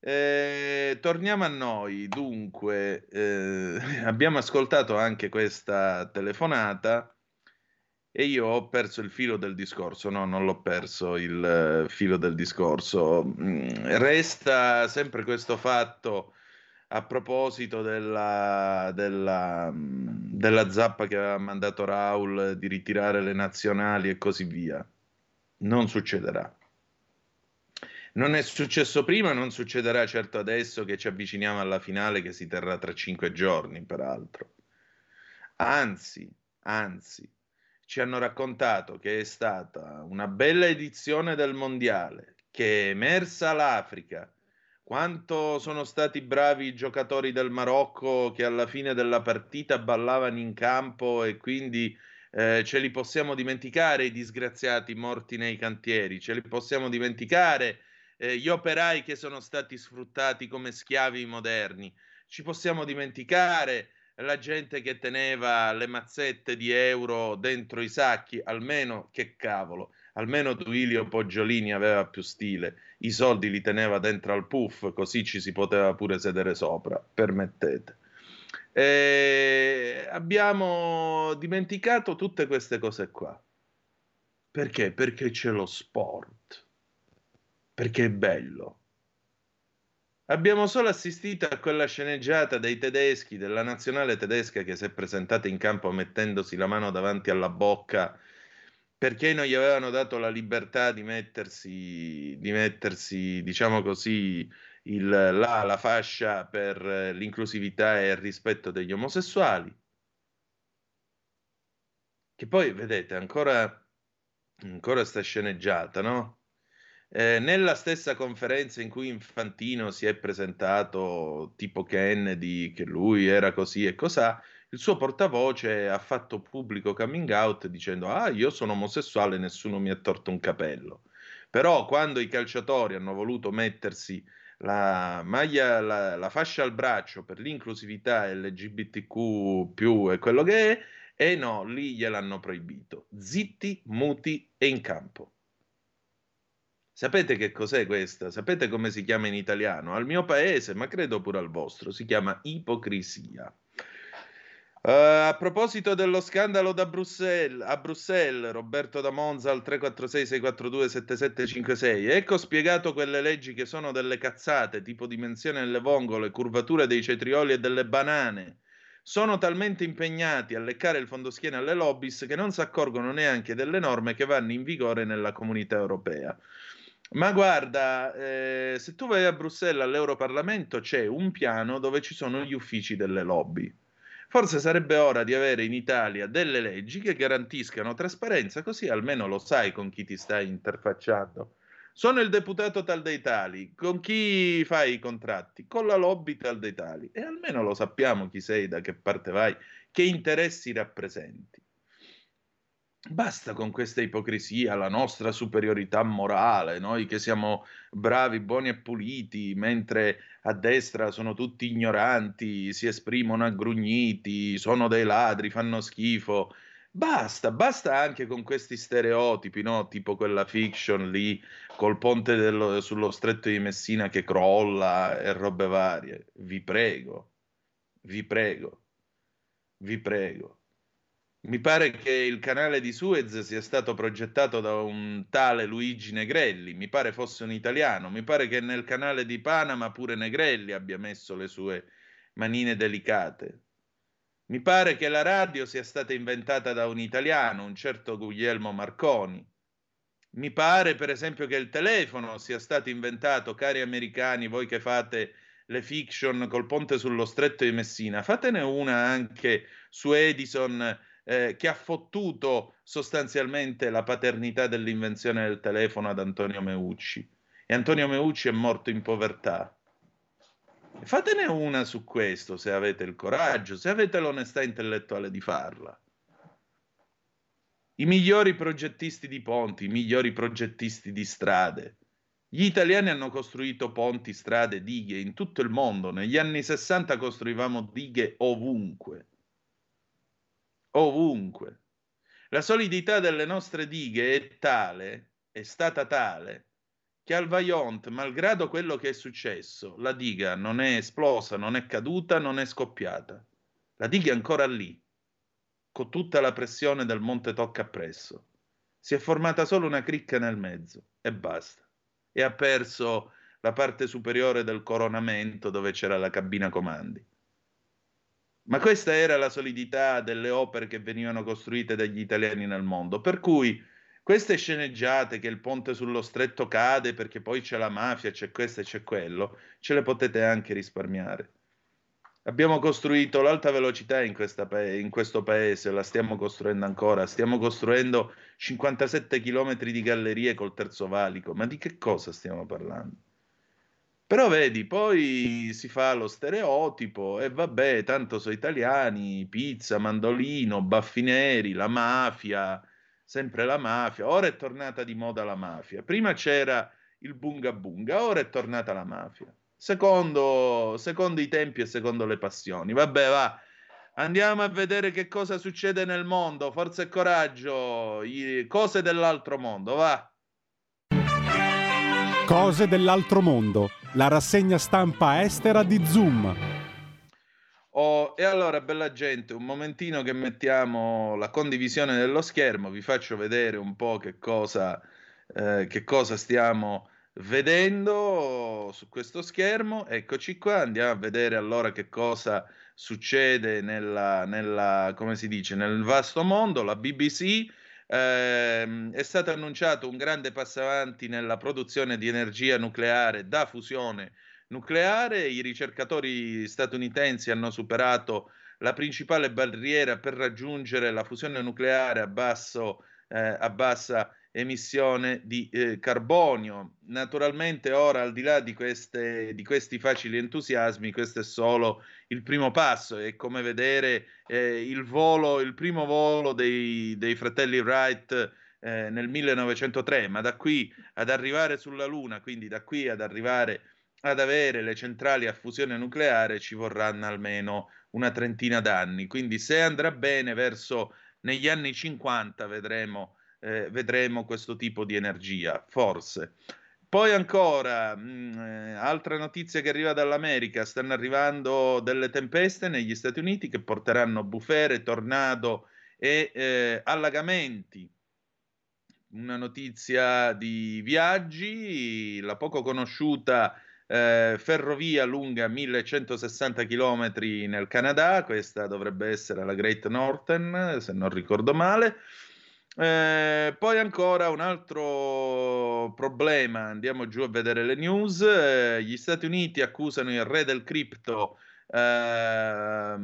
eh, torniamo a noi. Dunque, eh, <laughs> abbiamo ascoltato anche questa telefonata e io ho perso il filo del discorso. No, non l'ho perso il uh, filo del discorso. Mm, resta sempre questo fatto a proposito della, della, della zappa che aveva mandato Raul di ritirare le nazionali e così via. Non succederà. Non è successo prima, non succederà certo adesso che ci avviciniamo alla finale che si terrà tra cinque giorni, peraltro. Anzi, anzi, ci hanno raccontato che è stata una bella edizione del mondiale, che è emersa l'Africa, quanto sono stati bravi i giocatori del Marocco che alla fine della partita ballavano in campo e quindi eh, ce li possiamo dimenticare i disgraziati morti nei cantieri, ce li possiamo dimenticare eh, gli operai che sono stati sfruttati come schiavi moderni, ci possiamo dimenticare la gente che teneva le mazzette di euro dentro i sacchi, almeno che cavolo almeno Duilio Poggiolini aveva più stile, i soldi li teneva dentro al puff, così ci si poteva pure sedere sopra, permettete. E abbiamo dimenticato tutte queste cose qua. Perché? Perché c'è lo sport, perché è bello. Abbiamo solo assistito a quella sceneggiata dei tedeschi, della nazionale tedesca che si è presentata in campo mettendosi la mano davanti alla bocca perché non gli avevano dato la libertà di mettersi, di mettersi diciamo così, il, la, la fascia per l'inclusività e il rispetto degli omosessuali. Che poi, vedete, ancora, ancora sta sceneggiata, no? Eh, nella stessa conferenza in cui Infantino si è presentato tipo Kennedy, che lui era così e cos'ha, il suo portavoce ha fatto pubblico coming out dicendo ah io sono omosessuale nessuno mi ha torto un capello però quando i calciatori hanno voluto mettersi la maglia, la, la fascia al braccio per l'inclusività LGBTQ e quello che è e no, lì gliel'hanno proibito zitti, muti e in campo Sapete che cos'è questa? Sapete come si chiama in italiano? Al mio paese, ma credo pure al vostro, si chiama ipocrisia. Uh, a proposito dello scandalo da Bruxelles, a Bruxelles, Roberto da Monza al 346-642-7756, ecco spiegato quelle leggi che sono delle cazzate, tipo dimensione delle vongole, curvatura dei cetrioli e delle banane. Sono talmente impegnati a leccare il fondoschiena alle lobbies che non si accorgono neanche delle norme che vanno in vigore nella comunità europea. Ma guarda, eh, se tu vai a Bruxelles all'Europarlamento c'è un piano dove ci sono gli uffici delle lobby Forse sarebbe ora di avere in Italia delle leggi che garantiscano trasparenza, così almeno lo sai con chi ti stai interfacciando. Sono il deputato tal dei tali, con chi fai i contratti? Con la lobby tal dei tali. E almeno lo sappiamo chi sei, da che parte vai, che interessi rappresenti. Basta con questa ipocrisia, la nostra superiorità morale, noi che siamo bravi, buoni e puliti, mentre a destra sono tutti ignoranti, si esprimono aggrugniti, sono dei ladri, fanno schifo. Basta, basta anche con questi stereotipi, no? tipo quella fiction lì col ponte dello, sullo stretto di Messina che crolla e robe varie. Vi prego, vi prego, vi prego. Mi pare che il canale di Suez sia stato progettato da un tale Luigi Negrelli, mi pare fosse un italiano, mi pare che nel canale di Panama pure Negrelli abbia messo le sue manine delicate. Mi pare che la radio sia stata inventata da un italiano, un certo Guglielmo Marconi. Mi pare, per esempio, che il telefono sia stato inventato, cari americani, voi che fate le fiction col ponte sullo stretto di Messina, fatene una anche su Edison eh, che ha fottuto sostanzialmente la paternità dell'invenzione del telefono ad Antonio Meucci. E Antonio Meucci è morto in povertà. Fatene una su questo se avete il coraggio, se avete l'onestà intellettuale di farla. I migliori progettisti di ponti, i migliori progettisti di strade. Gli italiani hanno costruito ponti, strade, dighe in tutto il mondo. Negli anni 60 costruivamo dighe ovunque. Ovunque. La solidità delle nostre dighe è tale, è stata tale, che al Vaillant, malgrado quello che è successo, la diga non è esplosa, non è caduta, non è scoppiata. La diga è ancora lì con tutta la pressione del Monte Tocca appresso. Si è formata solo una cricca nel mezzo e basta. E ha perso la parte superiore del coronamento dove c'era la cabina comandi. Ma questa era la solidità delle opere che venivano costruite dagli italiani nel mondo. Per cui queste sceneggiate che il ponte sullo stretto cade perché poi c'è la mafia, c'è questo e c'è quello, ce le potete anche risparmiare. Abbiamo costruito l'alta velocità in, pa- in, questo paese, la stiamo costruendo ancora, stiamo costruendo 57 km di gallerie col terzo valico, ma di che cosa stiamo parlando? Però vedi, poi si fa lo stereotipo e vabbè, tanto sono italiani, pizza, mandolino, baffi neri, la mafia, sempre la mafia. Ora è tornata di moda la mafia. Prima c'era il bunga bunga, ora è tornata la mafia secondo, secondo i tempi e secondo le passioni. Vabbè, va. Andiamo a vedere che cosa succede nel mondo. Forza e coraggio, cose dell'altro mondo, va. Cose dell'altro mondo, la rassegna stampa estera di Zoom. Oh, e allora, bella gente, un momentino che mettiamo la condivisione dello schermo, vi faccio vedere un po' che cosa, eh, che cosa stiamo vedendo su questo schermo, eccoci qua, andiamo a vedere allora che cosa succede nella, nella come si dice, nel vasto mondo, la BBC ehm, è stato annunciato un grande passo avanti nella produzione di energia nucleare da fusione nucleare, i ricercatori statunitensi hanno superato la principale barriera per raggiungere la fusione nucleare a, basso, eh, a bassa emissione di eh, carbonio. Naturalmente ora, al di là di, queste, di, questi facili entusiasmi, questo è solo il primo passo, è come vedere eh, il, volo, il primo volo dei, dei fratelli Wright eh, nel 1903, ma da qui ad arrivare sulla Luna, quindi da qui ad arrivare ad avere le centrali a fusione nucleare ci vorranno almeno una trentina d'anni. Quindi se andrà bene verso negli anni 50 vedremo eh, vedremo questo tipo di energia, forse. Poi ancora, mh, mm, eh, altra notizia che arriva dall'America, stanno arrivando delle tempeste negli Stati Uniti che porteranno bufere, tornado e eh, allagamenti. Una notizia di viaggi, la poco conosciuta eh, ferrovia lunga 1160 km nel Canada, questa dovrebbe essere la Great Northern, se non ricordo male. Eh, poi ancora un altro problema, andiamo giù a vedere le news, eh, gli Stati Uniti accusano il re del cripto eh,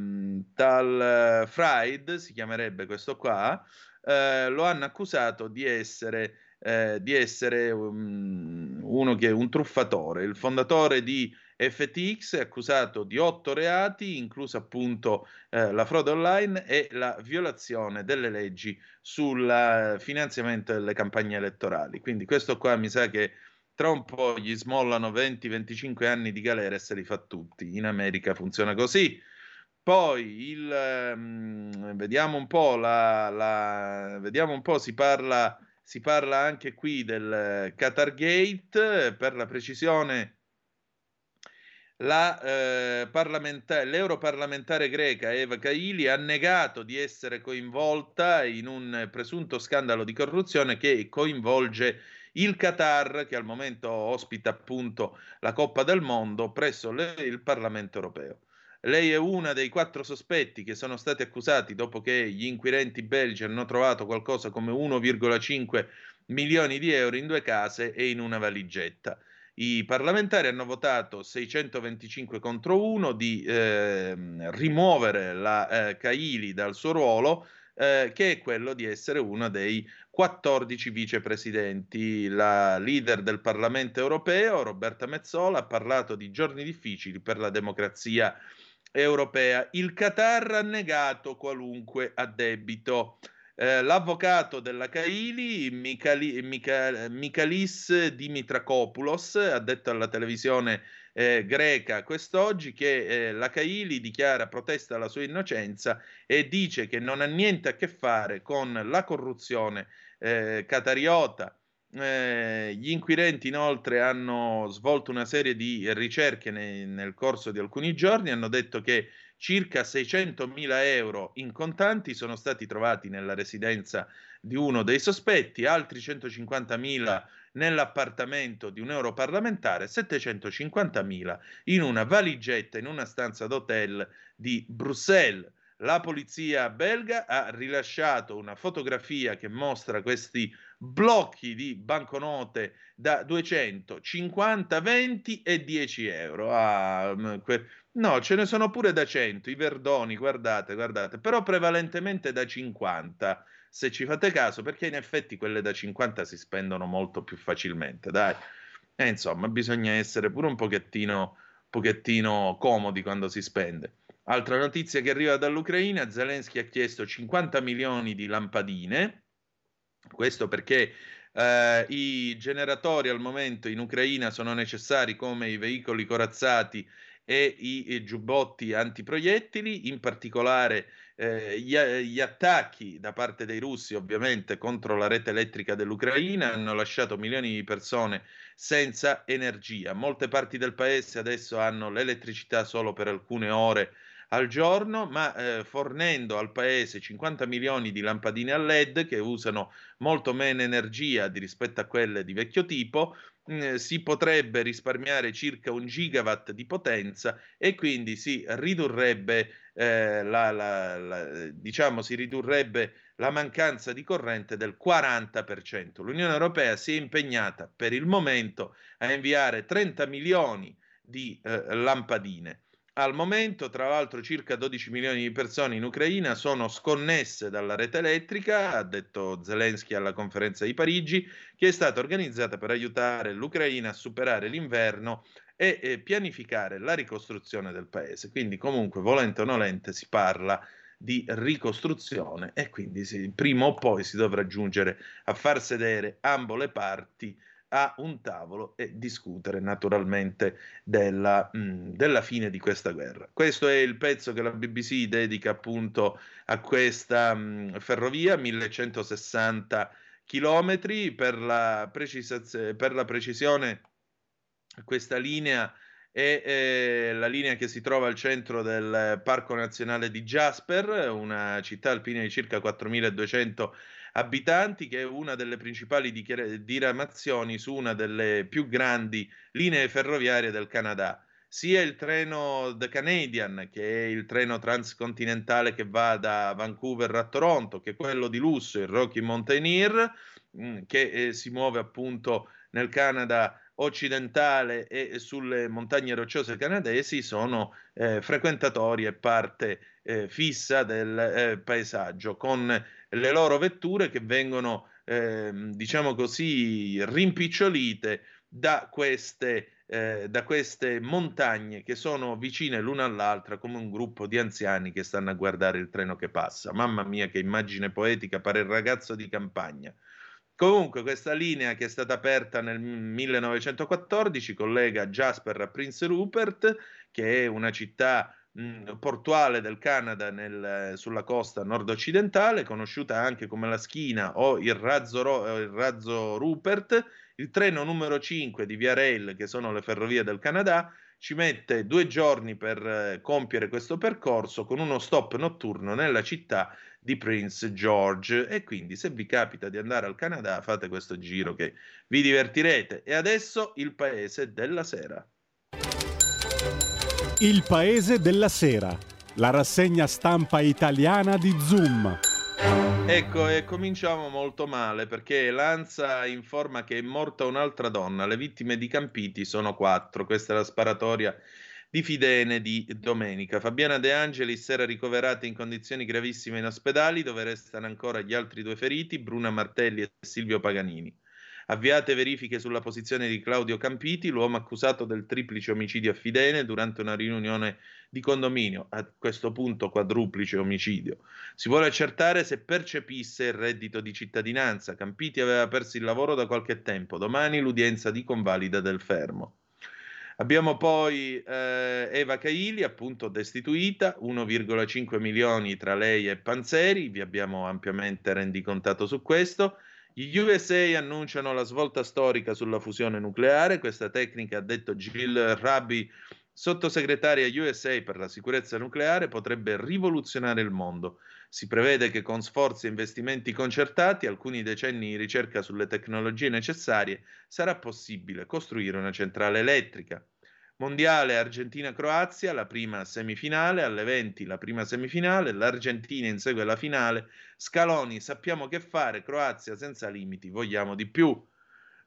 Tal Fried, si chiamerebbe questo qua, eh, lo hanno accusato di essere, eh, di essere um, uno che è un truffatore, il fondatore di FTX è accusato di otto reati, inclusa appunto eh, la frode online e la violazione delle leggi sul finanziamento delle campagne elettorali. Quindi questo qua mi sa che tra un po' gli smollano 20-25 anni di galera e se li fa tutti. In America funziona così. Poi il, um, vediamo un po', la, la, vediamo un po', si parla, si parla anche qui del Qatar Gate, per la precisione la, eh, parlamenta- l'europarlamentare greca Eva Kaili ha negato di essere coinvolta in un presunto scandalo di corruzione che coinvolge il Qatar, che al momento ospita appunto la Coppa del Mondo presso le- il Parlamento europeo. Lei è una dei quattro sospetti che sono stati accusati dopo che gli inquirenti belgi hanno trovato qualcosa come 1,5 milioni di euro in due case e in una valigetta. I parlamentari hanno votato 625 contro 1 di eh, rimuovere la eh, Caili dal suo ruolo, eh, che è quello di essere uno dei 14 vicepresidenti. La leader del Parlamento europeo, Roberta Mezzola, ha parlato di giorni difficili per la democrazia europea. Il Qatar ha negato qualunque addebito. Eh, l'avvocato della Caili, Michali, Micha, Michalis Dimitrakopoulos, ha detto alla televisione eh, greca quest'oggi che eh, la Caili dichiara protesta la sua innocenza e dice che non ha niente a che fare con la corruzione eh, catariota. Eh, gli inquirenti inoltre hanno svolto una serie di ricerche nei, nel corso di alcuni giorni, hanno detto che circa 600.000 euro in contanti sono stati trovati nella residenza di uno dei sospetti, altri 150.000 nell'appartamento di un europarlamentare, 750.000 in una valigetta in una stanza d'hotel di Bruxelles. La polizia belga ha rilasciato una fotografia che mostra questi blocchi di banconote da 200, 50, 20 e 10 euro. Ah, que- no, ce ne sono pure da 100, i verdoni, guardate, guardate, però prevalentemente da 50, se ci fate caso, perché in effetti quelle da 50 si spendono molto più facilmente, dai. E insomma, bisogna essere pure un pochettino, pochettino comodi quando si spende. Altra notizia che arriva dall'Ucraina, Zelensky ha chiesto 50 milioni di lampadine, questo perché eh, i generatori al momento in Ucraina sono necessari come i veicoli corazzati e i, giubbotti antiproiettili, in particolare eh, gli, gli, attacchi da parte dei russi ovviamente contro la rete elettrica dell'Ucraina hanno lasciato milioni di persone senza energia. Molte parti del paese adesso hanno l'elettricità solo per alcune ore al giorno, ma eh, fornendo al paese 50 milioni di lampadine a LED che usano molto meno energia rispetto a quelle di vecchio tipo, si potrebbe risparmiare circa un gigawatt di potenza e quindi si ridurrebbe, eh, la, la, la, diciamo, si ridurrebbe la mancanza di corrente del 40%. L'Unione Europea si è impegnata per il momento a inviare 30 milioni di eh, lampadine. Al momento, tra l'altro, circa 12 milioni di persone in Ucraina sono sconnesse dalla rete elettrica, ha detto Zelensky alla conferenza di Parigi, che è stata organizzata per aiutare l'Ucraina a superare l'inverno e, e pianificare la ricostruzione del paese. Quindi, comunque, volente o nolente, si parla di ricostruzione e quindi sì, prima o poi si dovrà giungere a far sedere ambo le parti a un tavolo e discutere naturalmente della, mh, mm, della, fine di questa guerra. Questo è il pezzo che la BBC dedica appunto a questa mh, mm, ferrovia, 1160 chilometri, per la, precisaz- per la precisione questa linea è eh, la linea che si trova al centro del Parco Nazionale di Jasper, una città alpina di circa 4200 abitanti, che è una delle principali diramazioni su una delle più grandi linee ferroviarie del Canada. Sia il treno The Canadian, che è il treno transcontinentale che va da Vancouver a Toronto, che quello di lusso, il Rocky Mountaineer, mm, che eh, si muove appunto nel Canada occidentale e sulle montagne rocciose canadesi sono eh, frequentatori e parte eh, fissa del eh, paesaggio, con le loro vetture che vengono, ehm, diciamo così, rimpicciolite da queste, eh, da queste montagne che sono vicine l'una all'altra come un gruppo di anziani che stanno a guardare il treno che passa. Mamma mia, che immagine poetica, pare il ragazzo di campagna. Comunque, questa linea che è stata aperta nel 1914 collega Jasper a Prince Rupert, che è una città portuale del Canada nel, sulla costa nord-occidentale, conosciuta anche come la Schina o il razzo, il razzo Rupert. Il treno numero 5 di Via Rail, che sono le ferrovie del Canada, ci mette due giorni per eh, compiere questo percorso con uno stop notturno nella città di Prince George e quindi se vi capita di andare al Canada fate questo giro che vi divertirete. E adesso il paese della sera. Il paese della sera, la rassegna stampa italiana di Zoom. Ecco, e cominciamo molto male perché l'ANSA informa che è morta un'altra donna. Le vittime di Campiti sono quattro. Questa è la sparatoria di Fidene di domenica. Fabiana De Angelis era ricoverata in condizioni gravissime in ospedali dove restano ancora gli altri due feriti, Bruna Martelli e Silvio Paganini. Avviate verifiche sulla posizione di Claudio Campiti, l'uomo accusato del triplice omicidio a Fidene durante una riunione di condominio, a questo punto quadruplice omicidio. Si vuole accertare se percepisse il reddito di cittadinanza. Campiti aveva perso il lavoro da qualche tempo. Domani l'udienza di convalida del fermo. Abbiamo poi eh, Eva Caili, appunto destituita, 1,5 milioni tra lei e Panzeri, vi abbiamo ampiamente rendicontato su questo. Gli USA annunciano la svolta storica sulla fusione nucleare, questa tecnica, ha detto Jill Rabi, sottosegretaria USA per la sicurezza nucleare, potrebbe rivoluzionare il mondo. Si prevede che con sforzi e investimenti concertati, alcuni decenni di ricerca sulle tecnologie necessarie, sarà possibile costruire una centrale elettrica. Mondiale Argentina-Croazia, la prima semifinale, alle 20 la prima semifinale, l'Argentina insegue la finale, Scaloni sappiamo che fare, Croazia senza limiti, vogliamo di più.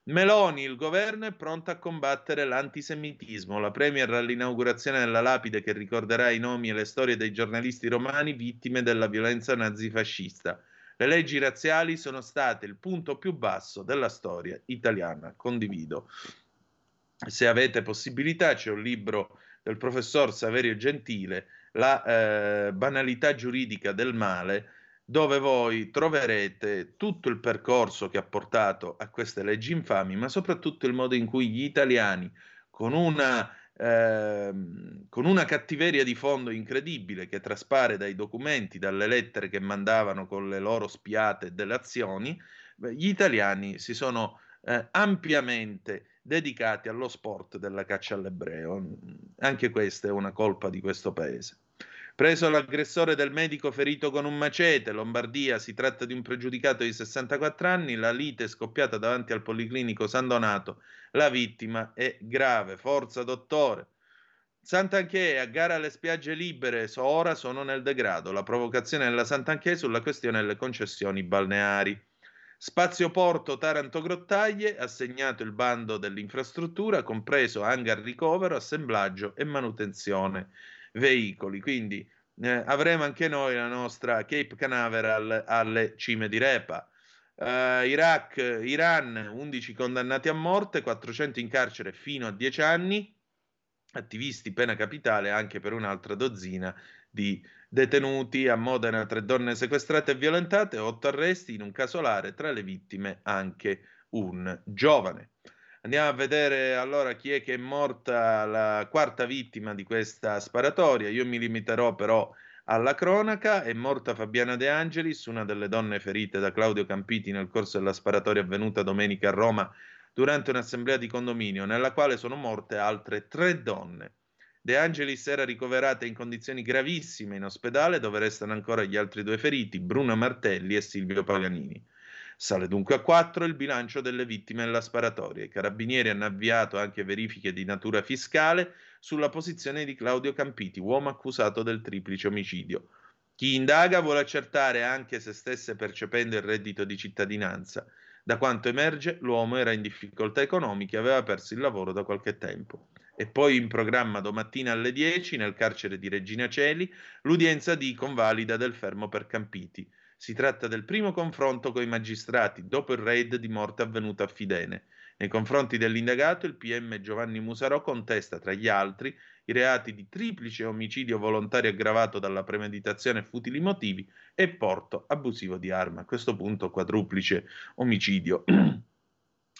Meloni, il governo è pronto a combattere l'antisemitismo. La Premier all'inaugurazione della lapide che ricorderà i nomi e le storie dei giornalisti romani vittime della violenza nazifascista. Le leggi razziali sono state il punto più basso della storia italiana. Condivido se avete possibilità, c'è un libro del professor Saverio Gentile, La eh, banalità giuridica del male, dove voi troverete tutto il percorso che ha portato a queste leggi infami, ma soprattutto il modo in cui gli italiani, con una, eh, con una cattiveria di fondo incredibile che traspare dai documenti, dalle lettere che mandavano con le loro spiate delle azioni, gli italiani si sono eh, ampiamente dedicati allo sport della caccia all'ebreo. Anche questa è una colpa di questo paese. Preso l'aggressore del medico ferito con un macete, Lombardia, si tratta di un pregiudicato di 64 anni, la lite è scoppiata davanti al Policlinico San Donato, la vittima è grave, forza dottore. Sant'Anché, a gara alle spiagge libere, ora sono nel degrado, la provocazione della Sant'Anché sulla questione delle concessioni balneari. Spazio Porto Taranto Grottaglie, assegnato il bando dell'infrastruttura, compreso hangar ricovero, assemblaggio e manutenzione veicoli. Quindi eh, avremo anche noi la nostra Cape Canaveral alle cime di Repa. Uh, Iraq, Iran, 11 condannati a morte, 400 in carcere fino a 10 anni, attivisti pena capitale anche per un'altra dozzina di detenuti. A Modena tre donne sequestrate e violentate, otto arresti, in un casolare tra le vittime anche un giovane. Andiamo a vedere allora chi è che è morta la quarta vittima di questa sparatoria. Io mi limiterò però alla cronaca. È morta Fabiana De Angelis, una delle donne ferite da Claudio Campiti nel corso della sparatoria avvenuta domenica a Roma durante un'assemblea di condominio, nella quale sono morte altre tre donne. De Angelis era ricoverata in condizioni gravissime in ospedale dove restano ancora gli altri due feriti, Bruno Martelli e Silvio Paganini. Sale dunque a 4 il bilancio delle vittime della sparatoria. I carabinieri hanno avviato anche verifiche di natura fiscale sulla posizione di Claudio Campiti, uomo accusato del triplice omicidio. Chi indaga vuole accertare anche se stesse percependo il reddito di cittadinanza. Da quanto emerge, l'uomo era in difficoltà economiche e aveva perso il lavoro da qualche tempo. E poi in programma domattina alle 10 nel carcere di Regina Celi l'udienza di convalida del fermo per Campiti. Si tratta del primo confronto con i magistrati dopo il raid di morte avvenuto a Fidene. Nei confronti dell'indagato, il PM Giovanni Musarò contesta, tra gli altri, i reati di triplice omicidio volontario aggravato dalla premeditazione e futili motivi e porto abusivo di arma. A questo punto quadruplice omicidio. <clears throat>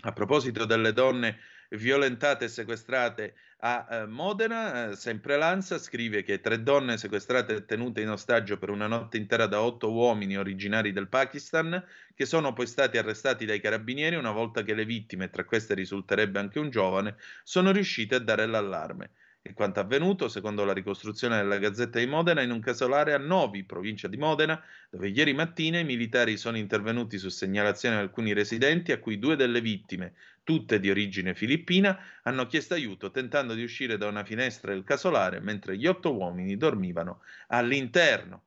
a proposito delle donne violentate e sequestrate a eh, Modena. Eh, sempre Lanza scrive che tre donne sequestrate e tenute in ostaggio per una notte intera da otto uomini originari del Pakistan, che sono poi stati arrestati dai carabinieri una volta che le vittime, tra queste risulterebbe anche un giovane, sono riuscite a dare l'allarme. E quanto avvenuto, secondo la ricostruzione della Gazzetta di Modena, in un casolare a Novi, provincia di Modena, dove ieri mattina i militari sono intervenuti su segnalazione di alcuni residenti, a cui due delle vittime, tutte di origine filippina, hanno chiesto aiuto tentando di uscire da una finestra del casolare mentre gli otto uomini dormivano all'interno.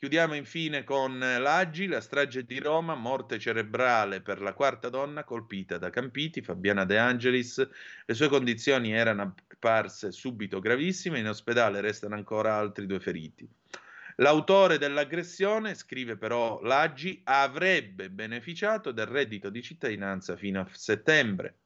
Chiudiamo infine con l'Agi, la strage di Roma, morte cerebrale per la quarta donna colpita da Campiti, Fabiana De Angelis. Le sue condizioni erano apparse subito gravissime, in ospedale restano ancora altri due feriti. L'autore dell'aggressione, scrive però l'Agi, avrebbe beneficiato del reddito di cittadinanza fino a settembre.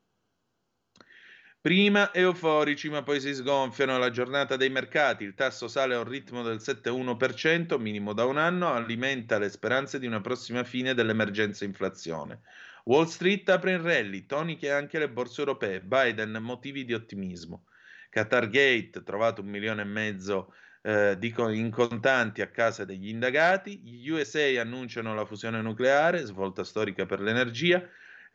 Prima euforici, ma poi si sgonfiano la giornata dei mercati. Il tasso sale a un ritmo del 7,1%, minimo da un anno, alimenta le speranze di una prossima fine dell'emergenza inflazione. Wall Street apre in rally, toniche anche le borse europee. Biden motivi di ottimismo. Qatar Gate, trovato un milione e mezzo eh, in contanti a casa degli indagati. Gli USA annunciano la fusione nucleare, svolta storica per l'energia.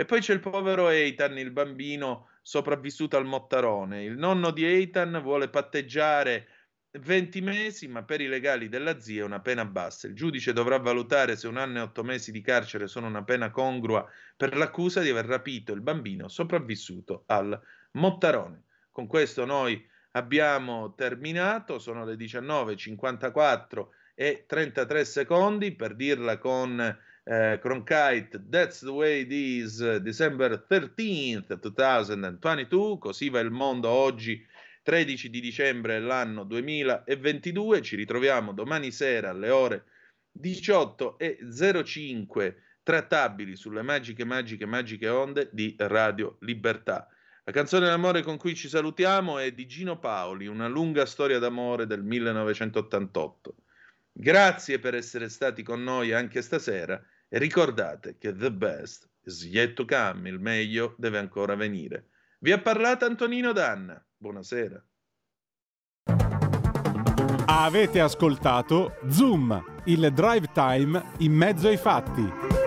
E poi c'è il povero Eitan, il bambino sopravvissuto al Mottarone. Il nonno di Eitan vuole patteggiare 20 mesi, ma per i legali della zia è una pena bassa. Il giudice dovrà valutare se un anno e otto mesi di carcere sono una pena congrua per l'accusa di aver rapito il bambino sopravvissuto al Mottarone. Con questo noi abbiamo terminato, sono le 19.54 e 33 secondi per dirla con eh, Cronkite, That's the way it is, December 13th, 2022, così va il mondo oggi, 13 di dicembre dell'anno 2022, ci ritroviamo domani sera alle ore 18.05 trattabili sulle magiche, magiche, magiche onde di Radio Libertà. La canzone d'amore con cui ci salutiamo è di Gino Paoli, una lunga storia d'amore del 1988. Grazie per essere stati con noi anche stasera e ricordate che the best is yet to come, il meglio deve ancora venire. Vi ha parlato Antonino Danna. Buonasera. Avete ascoltato Zoom, il drive time in mezzo ai fatti.